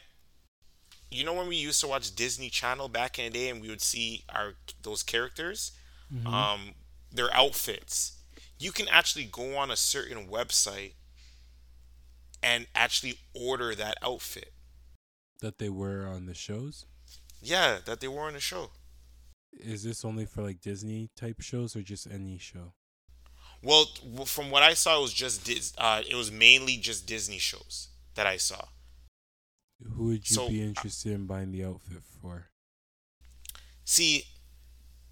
you know when we used to watch Disney Channel back in the day, and we would see our those characters, Mhm. um, their outfits. You can actually go on a certain website and actually order that outfit. That they were on the shows. Yeah, that they were on the show. Is this only for like Disney type shows or just any show? Well, from what I saw, it was just Dis- uh, it was mainly just Disney shows that I saw. Who would you So, be uh, interested in buying the outfit for? See,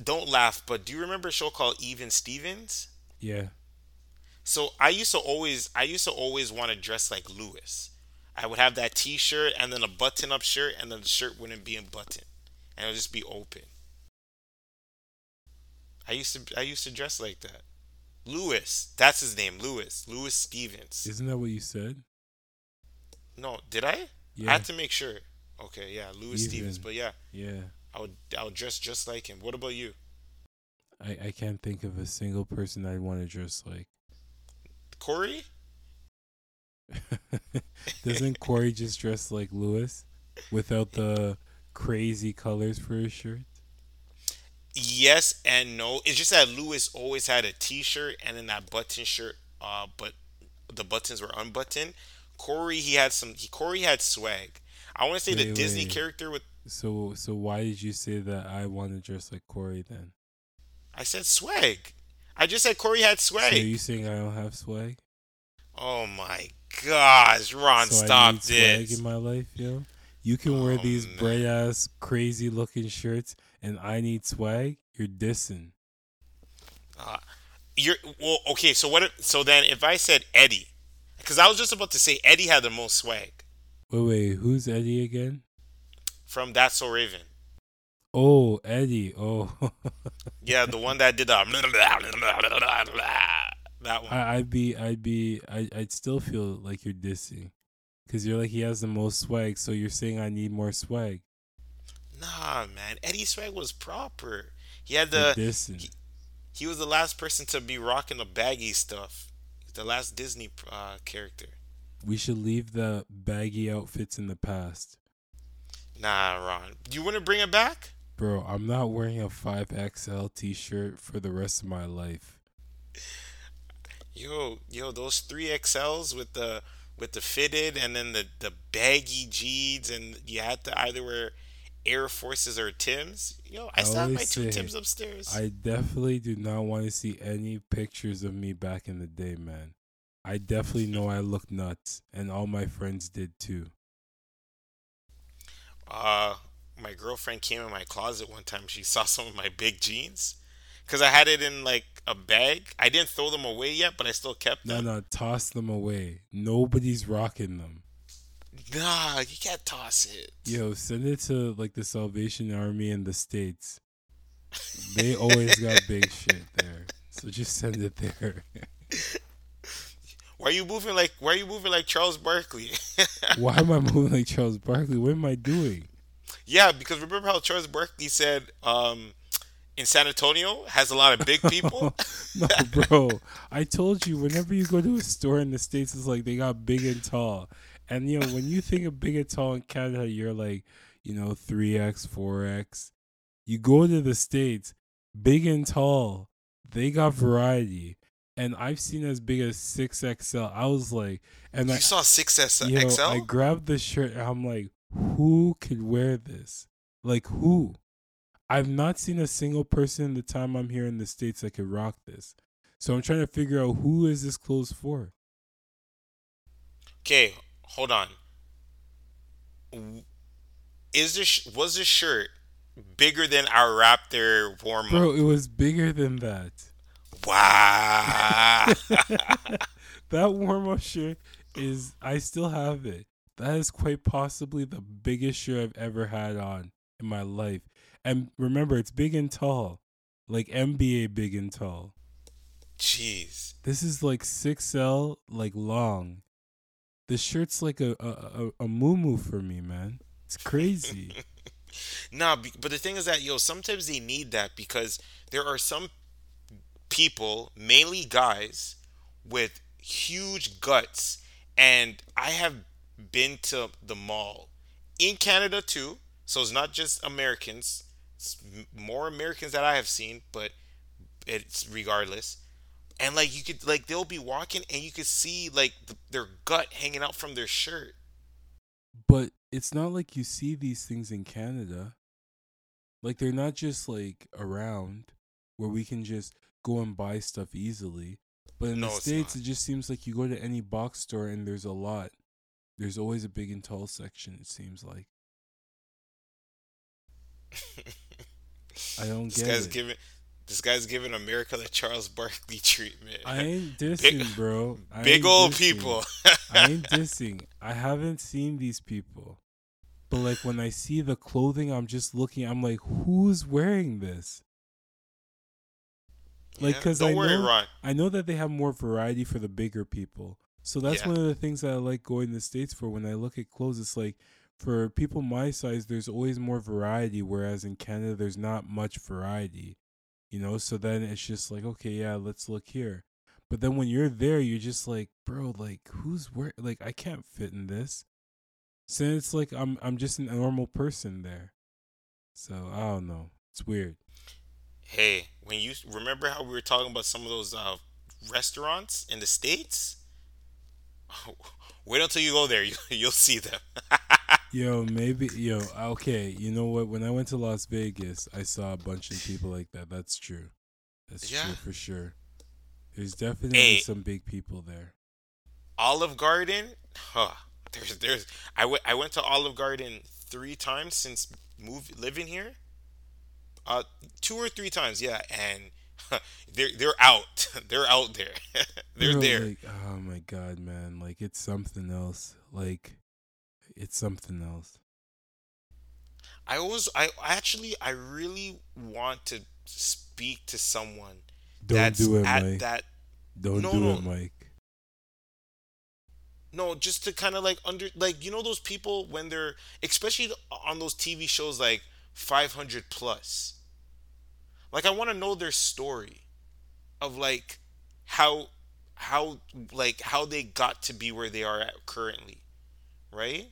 don't laugh, but do you remember a show called Even Stevens? Yeah. So I used to always I used to always want to dress like Louis. I would have that T-shirt and then a button-up shirt, and then the shirt wouldn't be unbuttoned, and it would just be open. I used to I used to dress like that. Louis, that's his name, Louis. Louis Stevens. Isn't that what you said? No, did I? Yeah. I had to make sure. Okay, yeah, Louis Stevens. But yeah, Yeah. I would I would dress just like him. What about you? I, I can't think of a single person I'd want to dress like. Corey? Doesn't Corey just dress like Louis without the crazy colors for his shirt? Yes and no. It's just that Louis always had a T-shirt and then that button shirt, uh, but the buttons were unbuttoned. Corey, he had some. He, Corey had swag. I want to say the Disney wait. character with. So so why did you say that I want to dress like Corey then? I said swag. I just said Corey had swag. So are you saying I don't have swag? oh my gosh, Ron, so I stop need swag this. in my life, yo. You can wear Oh, these bright ass crazy looking shirts and I need swag? You're dissing. Uh, you're well, okay. So what? So then, if I said Eddie, because I was just about to say Eddie had the most swag Wait, wait, who's Eddie again? from That's So Raven. Oh, Eddie. Oh, Yeah, the one that did the that one. I, I'd be, I'd be, I, I'd still feel like you're dissing, because you're like he has the most swag. So you're saying I need more swag. Nah, man. Eddie Swag was proper. He had the he- he was the last person to be rocking the baggy stuff. The last Disney uh, character. We should leave the baggy outfits in the past, Nah, Ron. You want to bring it back? bro. I'm not wearing a five XL T-shirt for the rest of my life. Yo, yo, those three XLs with the with the fitted and then the the baggy jeans and you had to either wear Air Forces or Tims. Yo, I I still have my two Tims upstairs. I definitely do not want to see any pictures of me back in the day, man. I definitely know I look nuts, and all my friends did too. Uh, my girlfriend came in my closet one time. She saw some of my big jeans because I had it in like a bag. I didn't throw them away yet, but I still kept them. No, no, toss them away. Nobody's rocking them. Nah, you can't toss it. Yo, send it to like the Salvation Army in the States. They always got big shit there. So just send it there. Why are you moving like? Why are you moving like Charles Barkley? Why am I moving like Charles Barkley? What am I doing? yeah, because remember how Charles Barkley said um, in San Antonio has a lot of big people. no, bro. I told you, whenever you go to a store in the States, it's like they got big and tall. And, you know, when you think of big and tall in Canada, you're like, you know, 3X, 4X. You go to the States, big and tall, they got variety. And I've seen as big as 6XL. I was like, and you I, saw six S yo, XL. I grabbed the shirt and I'm like, who could wear this? Like, who? I've not seen a single person in the time I'm here in the States that could rock this. So I'm trying to figure out who is this clothes for? Okay, hold on. Is this was this shirt bigger than our Raptor warm up? Bro, it was bigger than that. Wow. that warm up shirt is, I still have it. That is quite possibly the biggest shirt I've ever had on in my life. And remember, it's big and tall, like NBA big and tall. Jeez. This is like 6L, like long. The shirt's like a a, a, a moo for me, man. It's crazy. Nah, but the thing is that yo, sometimes they need that because there are some people, mainly guys, with huge guts, and I have been to the mall in Canada too. So it's not just Americans. It's more Americans that I have seen, but it's regardless. And like you could like they'll be walking and you could see like th- their gut hanging out from their shirt. but it's not like you see these things in Canada. Like they're not just like around where we can just go and buy stuff easily. But in No, the States, it just seems like you go to any box store and there's a lot. There's always a big and tall section, it seems like. I don't This get guy's it. giving this guy's giving America the Charles Barkley treatment. I ain't dissing, bro. I Big old dissing. people. I ain't dissing. I haven't seen these people. But like when I see the clothing, I'm just looking. I'm like, who's wearing this? Like, Yeah, 'cause I worry, know- Ron. I know that they have more variety for the bigger people. So that's Yeah. one of the things that I like going to the States for. When I look at clothes, it's like for people my size, there's always more variety. Whereas in Canada, there's not much variety. You know, so then it's just like, okay, yeah, let's look here. But then when you're there, you're just like, bro, like who's where? Like I can't fit in this. Then it's like I'm I'm just a normal person there. So I don't know. It's weird. Hey, when you remember how we were talking about some of those uh, restaurants in the states? Wait until you go there. You, you'll see them. Yo, maybe yo, okay, you know what? When I went to Las Vegas, I saw a bunch of people like that. That's true. That's Yeah. true for sure. There's definitely Hey. some big people there. Olive Garden, huh? There's there's I went I went to Olive Garden three times since move living here. Uh, two or three times, yeah, and they're they're out. they're out there. they're Bro, there. Like, oh my god, man! Like it's something else. Like it's something else. I always I actually I really want to speak to someone Don't that's do it, at Mike. that Don't No, do no. it, Mike. No, just to kind of like under like you know those people when they're especially on those TV shows like 500 plus. Like I want to know their story of like how how like how they got to be where they are at currently. Right?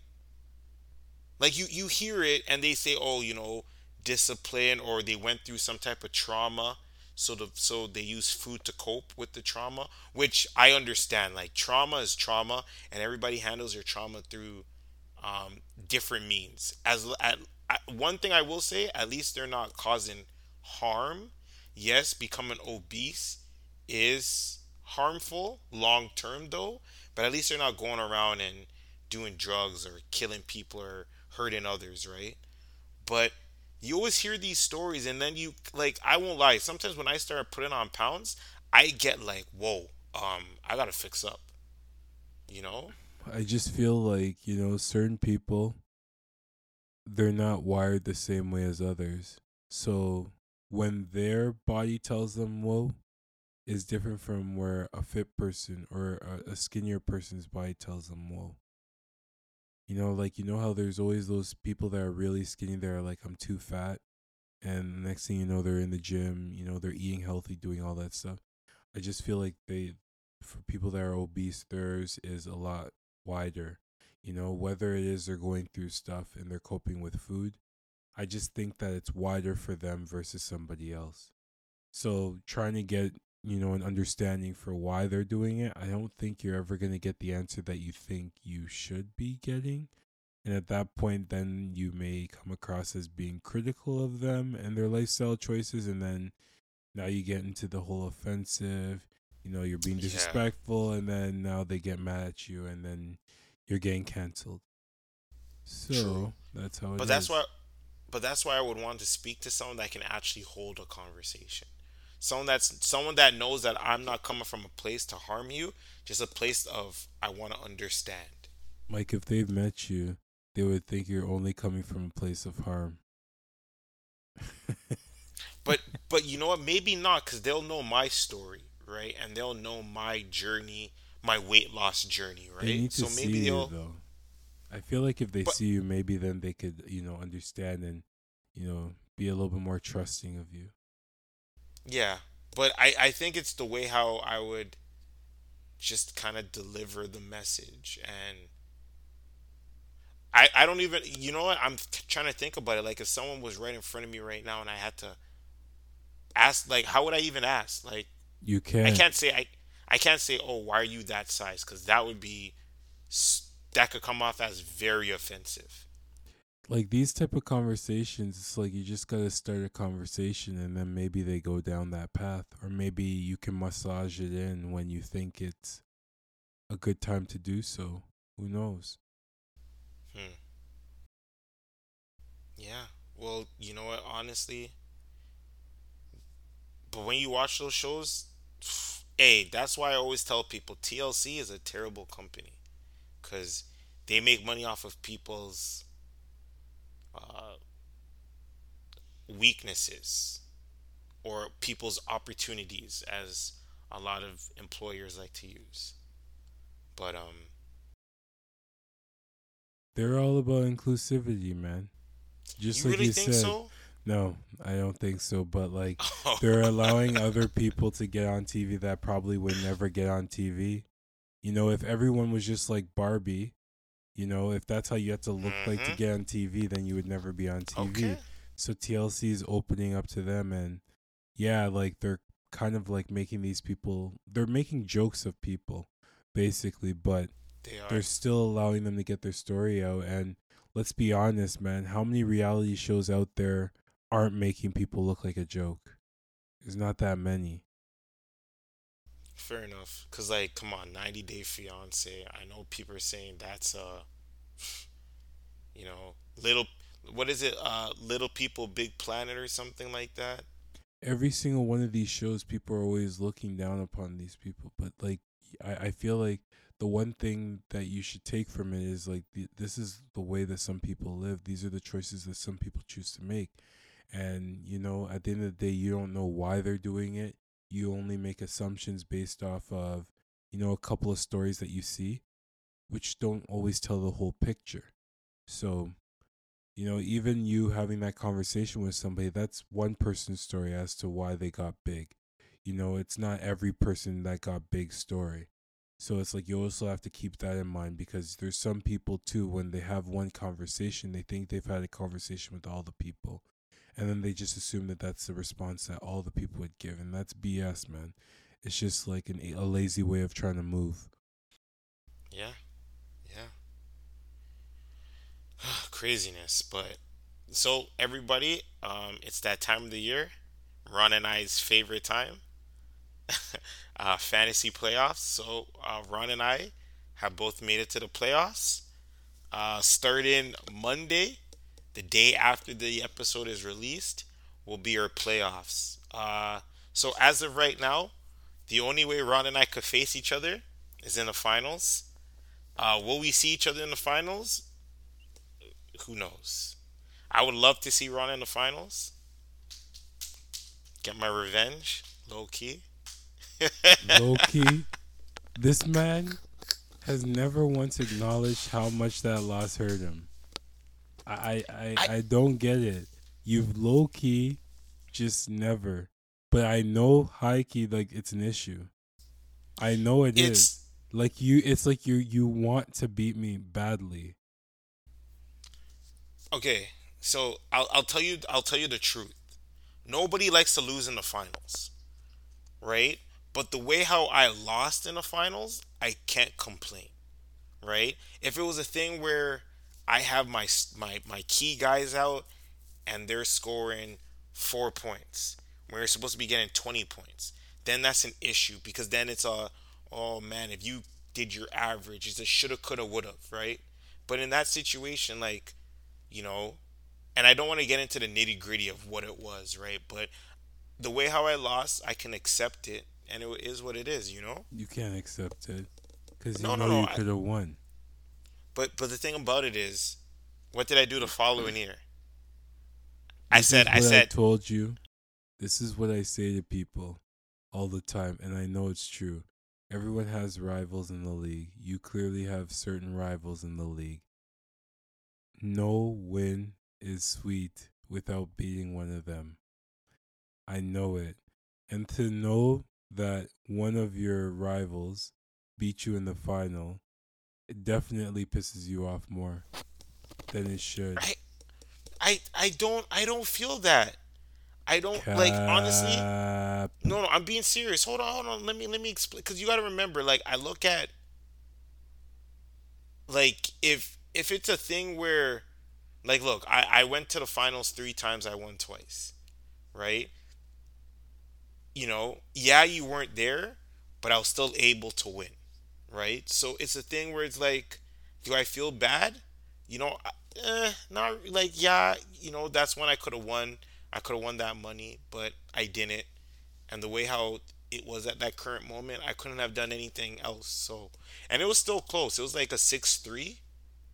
Like you you hear it and they say oh, you know, discipline or they went through some type of trauma so the so they use food to cope with the trauma which i understand like trauma is trauma and everybody handles their trauma through um, different means. As at, at, one thing i will say at least they're not causing harm. Yes becoming obese is harmful long term though, but at least they're not going around and doing drugs or killing people or hurting others, right? But you always hear these stories and then you like I won't lie, sometimes when I start putting on pounds, I get like, "Whoa, um I got to fix up." You know? I just feel like, you know, certain people they're not wired the same way as others. So when their body tells them whoa is different from where a fit person or a, a skinnier person's body tells them whoa. You know, like you know how there's always those people that are really skinny that are like I'm too fat and next thing you know they're in the gym, you know, they're eating healthy, doing all that stuff. I just feel like they for people that are obese, theirs is a lot wider. You know, whether it is they're going through stuff and they're coping with food, I just think that it's wider for them versus somebody else. So trying to get, you know, an understanding for why they're doing it, I don't think you're ever going to get the answer that you think you should be getting. And at that point, then you may come across as being critical of them and their lifestyle choices. And then now you get into the whole offensive, you know, you're being Yeah. disrespectful. And then now they get mad at you and then you're getting canceled. So True. that's how it is. But that's why but that's why I would want to speak to someone that can actually hold a conversation. Someone that's someone that knows that I'm not coming from a place to harm you, just a place of I want to understand. Mike, if they've met you, they would think you're only coming from a place of harm. But but you know what? Maybe not cuz they'll know my story, right? And they'll know my journey, my weight loss journey, right? they right? need to So see maybe you they'll though. I feel like if they but see you, maybe then they could, you know, understand and, you know, be a little bit more trusting of you. Yeah. But I I think it's the way how I would just kind of deliver the message and I, I don't even you know what I'm t- trying to think about it like if someone was right in front of me right now and I had to ask like how would I even ask like You can't. I can't say I I can't say oh why are you that size because that would be that could come off as very offensive Like these type of conversations, it's like you just gotta start a conversation and then maybe they go down that path. Or maybe you can massage it in when you think it's a good time to do so. Who knows? hmm. yeah well you know what honestly but when you watch those shows hey that's why I always tell people TLC is a terrible company because they make money off of people's uh, weaknesses or people's opportunities as a lot of employers like to use but um They're all about inclusivity, man. Just you like really you think said. so No, I don't think so. But like they're allowing other people to get on TV that probably would never get on TV. You know, if everyone was just like Barbie, you know, if that's how you have to look like to hmm get on TV, then you would never be on okay TV. So TLC is opening up to them and yeah, like they're kind of like making these people they're making jokes of people basically, but they they're are still allowing them to get their story out and let's be honest, man, how many reality shows out there aren't making people look like a joke? There's not that many. Fair enough because like come on 90 Day Fiance I know people are saying that's uh you know little what is it uh little people big planet or something like that Every single one of these shows people are always looking down upon these people, but like I, I feel like the one thing that you should take from it is like the, this is the way that some people live. These are the choices that some people choose to make. And you know, at the end of the day, you don't know why they're doing it. You only make assumptions based off of, you know, a couple of stories that you see, which don't always tell the whole picture. So, you know, even you having that conversation with somebody, that's one person's story as to why they got big. You know, it's not every person that got big story. So it's like you also have to keep that in mind because there's some people too when they have one conversation, they think they've had a conversation with all the people. And then they just assume that that's the response that all the people would give. And that's BS, man. It's just like an, a lazy way of trying to move. yeah yeah craziness but so everybody um it's that time of the year Ron and I's favorite time uh, fantasy playoffs. So uh, Ron and I have both made it to the playoffs. Uh, starting Monday, the day after the episode is released, will be our playoffs. Uh, so as of right now, the only way Ron and I could face each other is in the finals. Uh, will we see each other in the finals? Who knows? I would love to see Ron in the finals. Get my revenge, low key. Low key, this man has never once acknowledged how much that loss hurt him. I I, I, I don't get it. You've low key just never. But I know high key like it's an issue. I know it is. it's Like you it's like you you want to beat me badly. okay. So I'll I'll tell you I'll tell you the truth. Nobody likes to lose in the finals, right? But the way how I lost in the finals, I can't complain, right? If it was a thing where I have my my my key guys out and they're scoring four points where you're supposed to be getting 20 points then that's an issue because then it's a oh man if you did your average it's a shoulda coulda woulda right but in that situation like you know and i don't want to get into the nitty gritty of what it was right but the way how i lost i can accept it and it is what it is you know You can't accept it. Cause you no no know no you could have won. But but the thing about it is what did i do the following year i This said i said told you. This is what I say to people all the time, and I know it's true. Everyone has rivals in the league. You clearly have certain rivals in the league. No win is sweet without beating one of them. I know it. And to know that one of your rivals beat you in the final, it definitely pisses you off more than it should. I I I don't I don't feel that. I don't like honestly. No, no, I'm being serious. Hold on, hold on. Let me let me explain because you got to remember. Like I look at like if if it's a thing where like look, I I went to the finals three times. I won twice, right? You know, yeah, you weren't there, but I was still able to win, right? So it's a thing where it's like, do I feel bad? You know, eh, not like yeah, you know, that's when I could have won. I could have won that money, but I didn't. And the way how it was at that current moment, I couldn't have done anything else. So, and it was still close. It was like a six-three,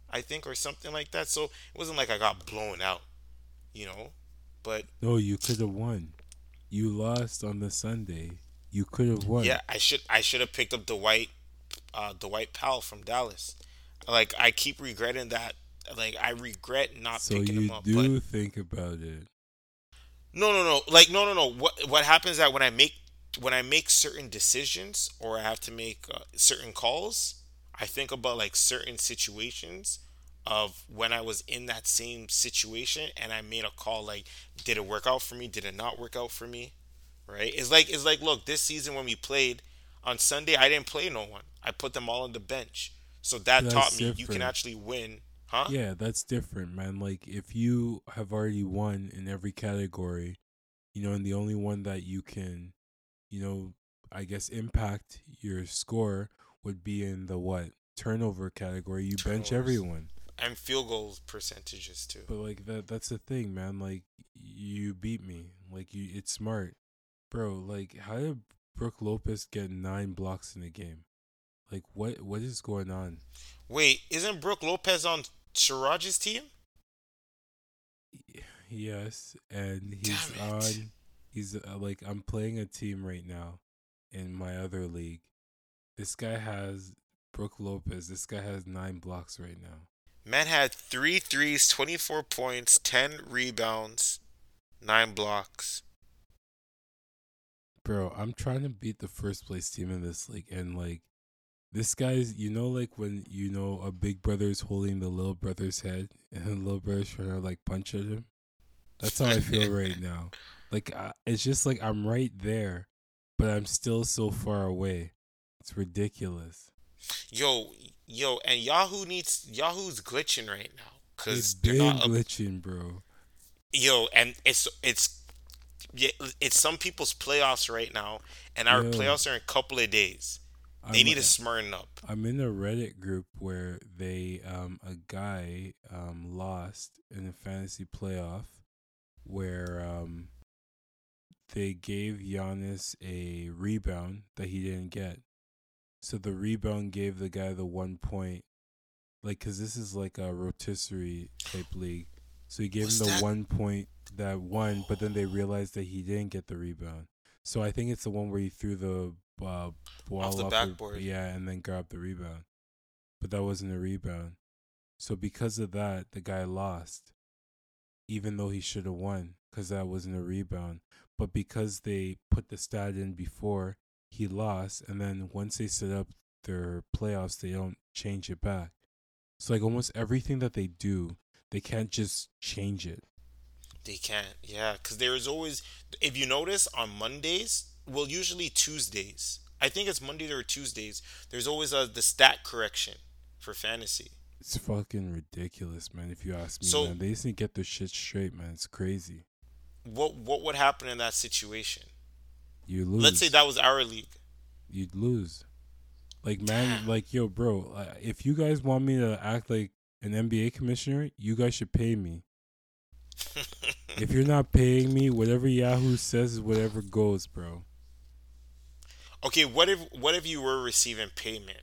I think, or something like that. So it wasn't like I got blown out, you know. But No, you could have won. You lost on the Sunday. You could have won. yeah, I should I should have picked up Dwight, uh, Dwight Powell from Dallas. Like I keep regretting that. Like I regret not So picking you him up. But do think about it. No, no, no. Like no, no, no. What what happens is that when I make when I make certain decisions or I have to make uh, certain calls, I think about like certain situations of when I was in that same situation and I made a call like did it work out for me? Did it not work out for me? Right? It's like it's like look, this season when we played on Sunday, I didn't play no one. I put them all on the bench. So that That's taught me you can actually win, huh? Yeah, that's different, man. Like if you have already won in every category, you know, and the only one that you can, you know, I guess impact your score would be in the what turnover category. You bench Turnovers. everyone. And field goal percentages too. But like that that's the thing, man. Like you beat me. Like you it's smart. Bro, like how did Brooke Lopez get nine blocks in a game? Like what what is going on? Wait, isn't Brooke Lopez on Siraj's team? Yes, and he's on he's uh, like I'm playing a team right now in my other league. This guy has Brooke Lopez. This guy has 9 blocks right now. Man had three threes, 24 points, 10 rebounds, 9 blocks. Bro, I'm trying to beat the first place team in this league and like this guy's you know like when you know a big brother's holding the little brother's head and the little brother's trying to like punch at him. That's how I feel right now. Like I, it's just like I'm right there, but I'm still so far away. It's ridiculous. Yo, yo, and Yahoo needs Yahoo's glitching right now cuz they're been not up, glitching, bro. yo, and it's it's yeah, it's some people's playoffs right now, and our Yo. playoffs are in a couple of days. They I'm, need to smarten up. I'm in a Reddit group where they um a guy um lost in a fantasy playoff where um they gave Giannis a rebound that he didn't get. So the rebound gave the guy the one point, like, cause this is like a rotisserie type league. So he gave Was him the that- one point that won, but then they realized that he didn't get the rebound. So I think it's the one where he threw the uh, ball off the off backboard. yeah, and then grabbed the rebound. But that wasn't a rebound. So because of that, the guy lost, even though he should have won, because that wasn't a rebound. But because they put the stat in before, he lost, and then once they set up their playoffs, they don't change it back. So like almost everything that they do, they can't just change it. They can't, yeah, because there is always, if you notice, on Mondays, well, usually Tuesdays. I think it's Monday or Tuesdays. There's always a the stat correction for fantasy. It's fucking ridiculous, man. If you ask me, So- man, they just to get their shit straight, man. It's crazy. What what would happen in that situation? You lose. Let's say that was our league. you'd lose. Like man, like yo, bro. If you guys want me to act like an NBA commissioner, you guys should pay me. If you're not paying me, whatever Yahoo says is whatever goes, bro. Okay, what if what if you were receiving payment?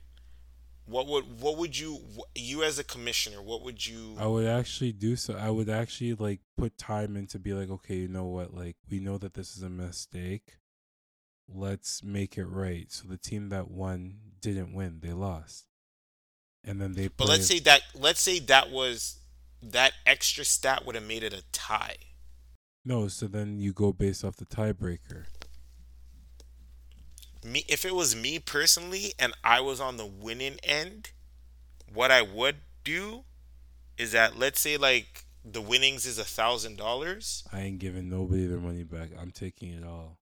What would what would you you as a commissioner? What would you? I would actually do so. I would actually like put time in to be like, okay, you know what? Like we know that this is a mistake. Let's make it right. So the team that won didn't win; they lost, and then they. But let's say that let's say that was that extra stat would have made it a tie. no. So then you go based off the tiebreaker. me if it was me personally and I was on the winning end, what I would do is that let's say like the winnings is a thousand dollars. I ain't giving nobody their money back. I'm taking it all.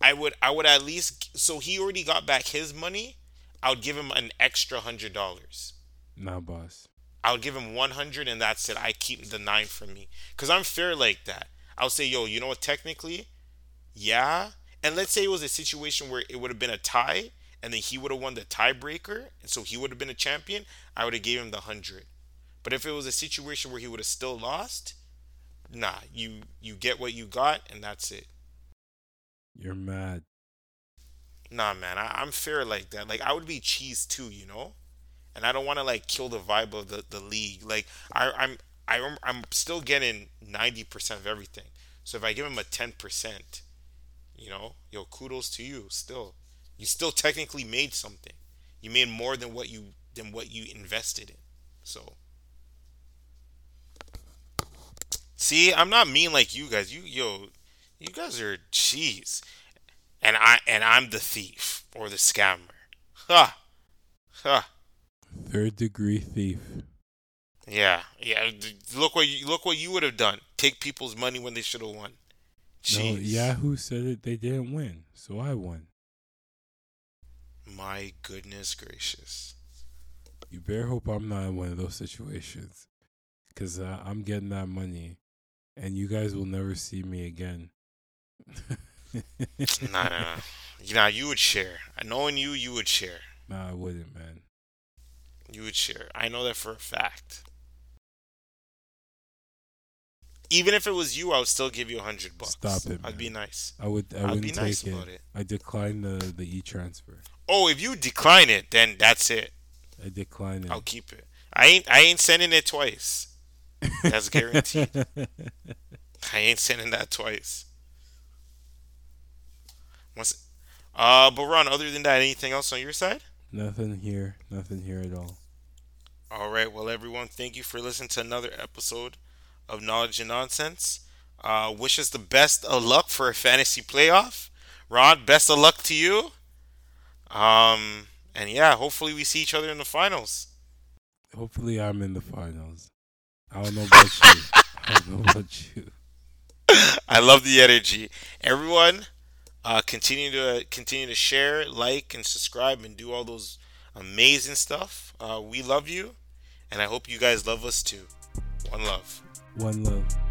I would I would at least so he already got back his money. I would give him an extra hundred dollars. Nah, boss. I would give him one hundred and that's it. I keep the nine for me because I'm fair like that. I'll say, yo, you know what? Technically, yeah. And let's say it was a situation where it would have been a tie, and then he would have won the tiebreaker, and so he would have been a champion. I would have gave him the hundred. But if it was a situation where he would have still lost, nah, you you get what you got, and that's it. You're mad. Nah, man, I, I'm fair like that. Like I would be cheese too, you know, and I don't want to like kill the vibe of the, the league. Like I, I'm I, rem- I'm still getting ninety percent of everything. So if I give him a ten percent, you know, yo, kudos to you. Still, you still technically made something. You made more than what you than what you invested in. So. See, I'm not mean like you guys. You yo, you guys are cheese and I and I'm the thief or the scammer. Ha, ha. Third degree thief. Yeah, yeah. Look what you look what you would have done. Take people's money when they should have won. No, Yahoo said it. They didn't win, so I won. My goodness gracious. You better hope I'm not in one of those situations, cause uh, I'm getting that money, and you guys will never see me again. Nah, nah, nah. You know, you would share. Knowing you, you would share. Nah, I wouldn't, man. You would share. I know that for a fact. Even if it was you, I would still give you a hundred bucks. Stop it, I'd be nice. I would. I I'd wouldn't be take nice it. about it. I decline the the e transfer. Oh, if you decline it, then that's it. I decline it. I'll keep it. I ain't I ain't sending it twice. That's guaranteed. I ain't sending that twice. Once, uh, but Ron, other than that, anything else on your side? Nothing here. Nothing here at all. All right. Well, everyone, thank you for listening to another episode of Knowledge and Nonsense. Uh, wish us the best of luck for a fantasy playoff. Ron, best of luck to you. Um, and yeah, hopefully we see each other in the finals. Hopefully, I'm in the finals. I don't know about you. I don't know about you. I love the energy. Everyone, uh, continue to continue to share, like, and subscribe, and do all those amazing stuff. Uh, we love you, and I hope you guys love us too. One love. One love.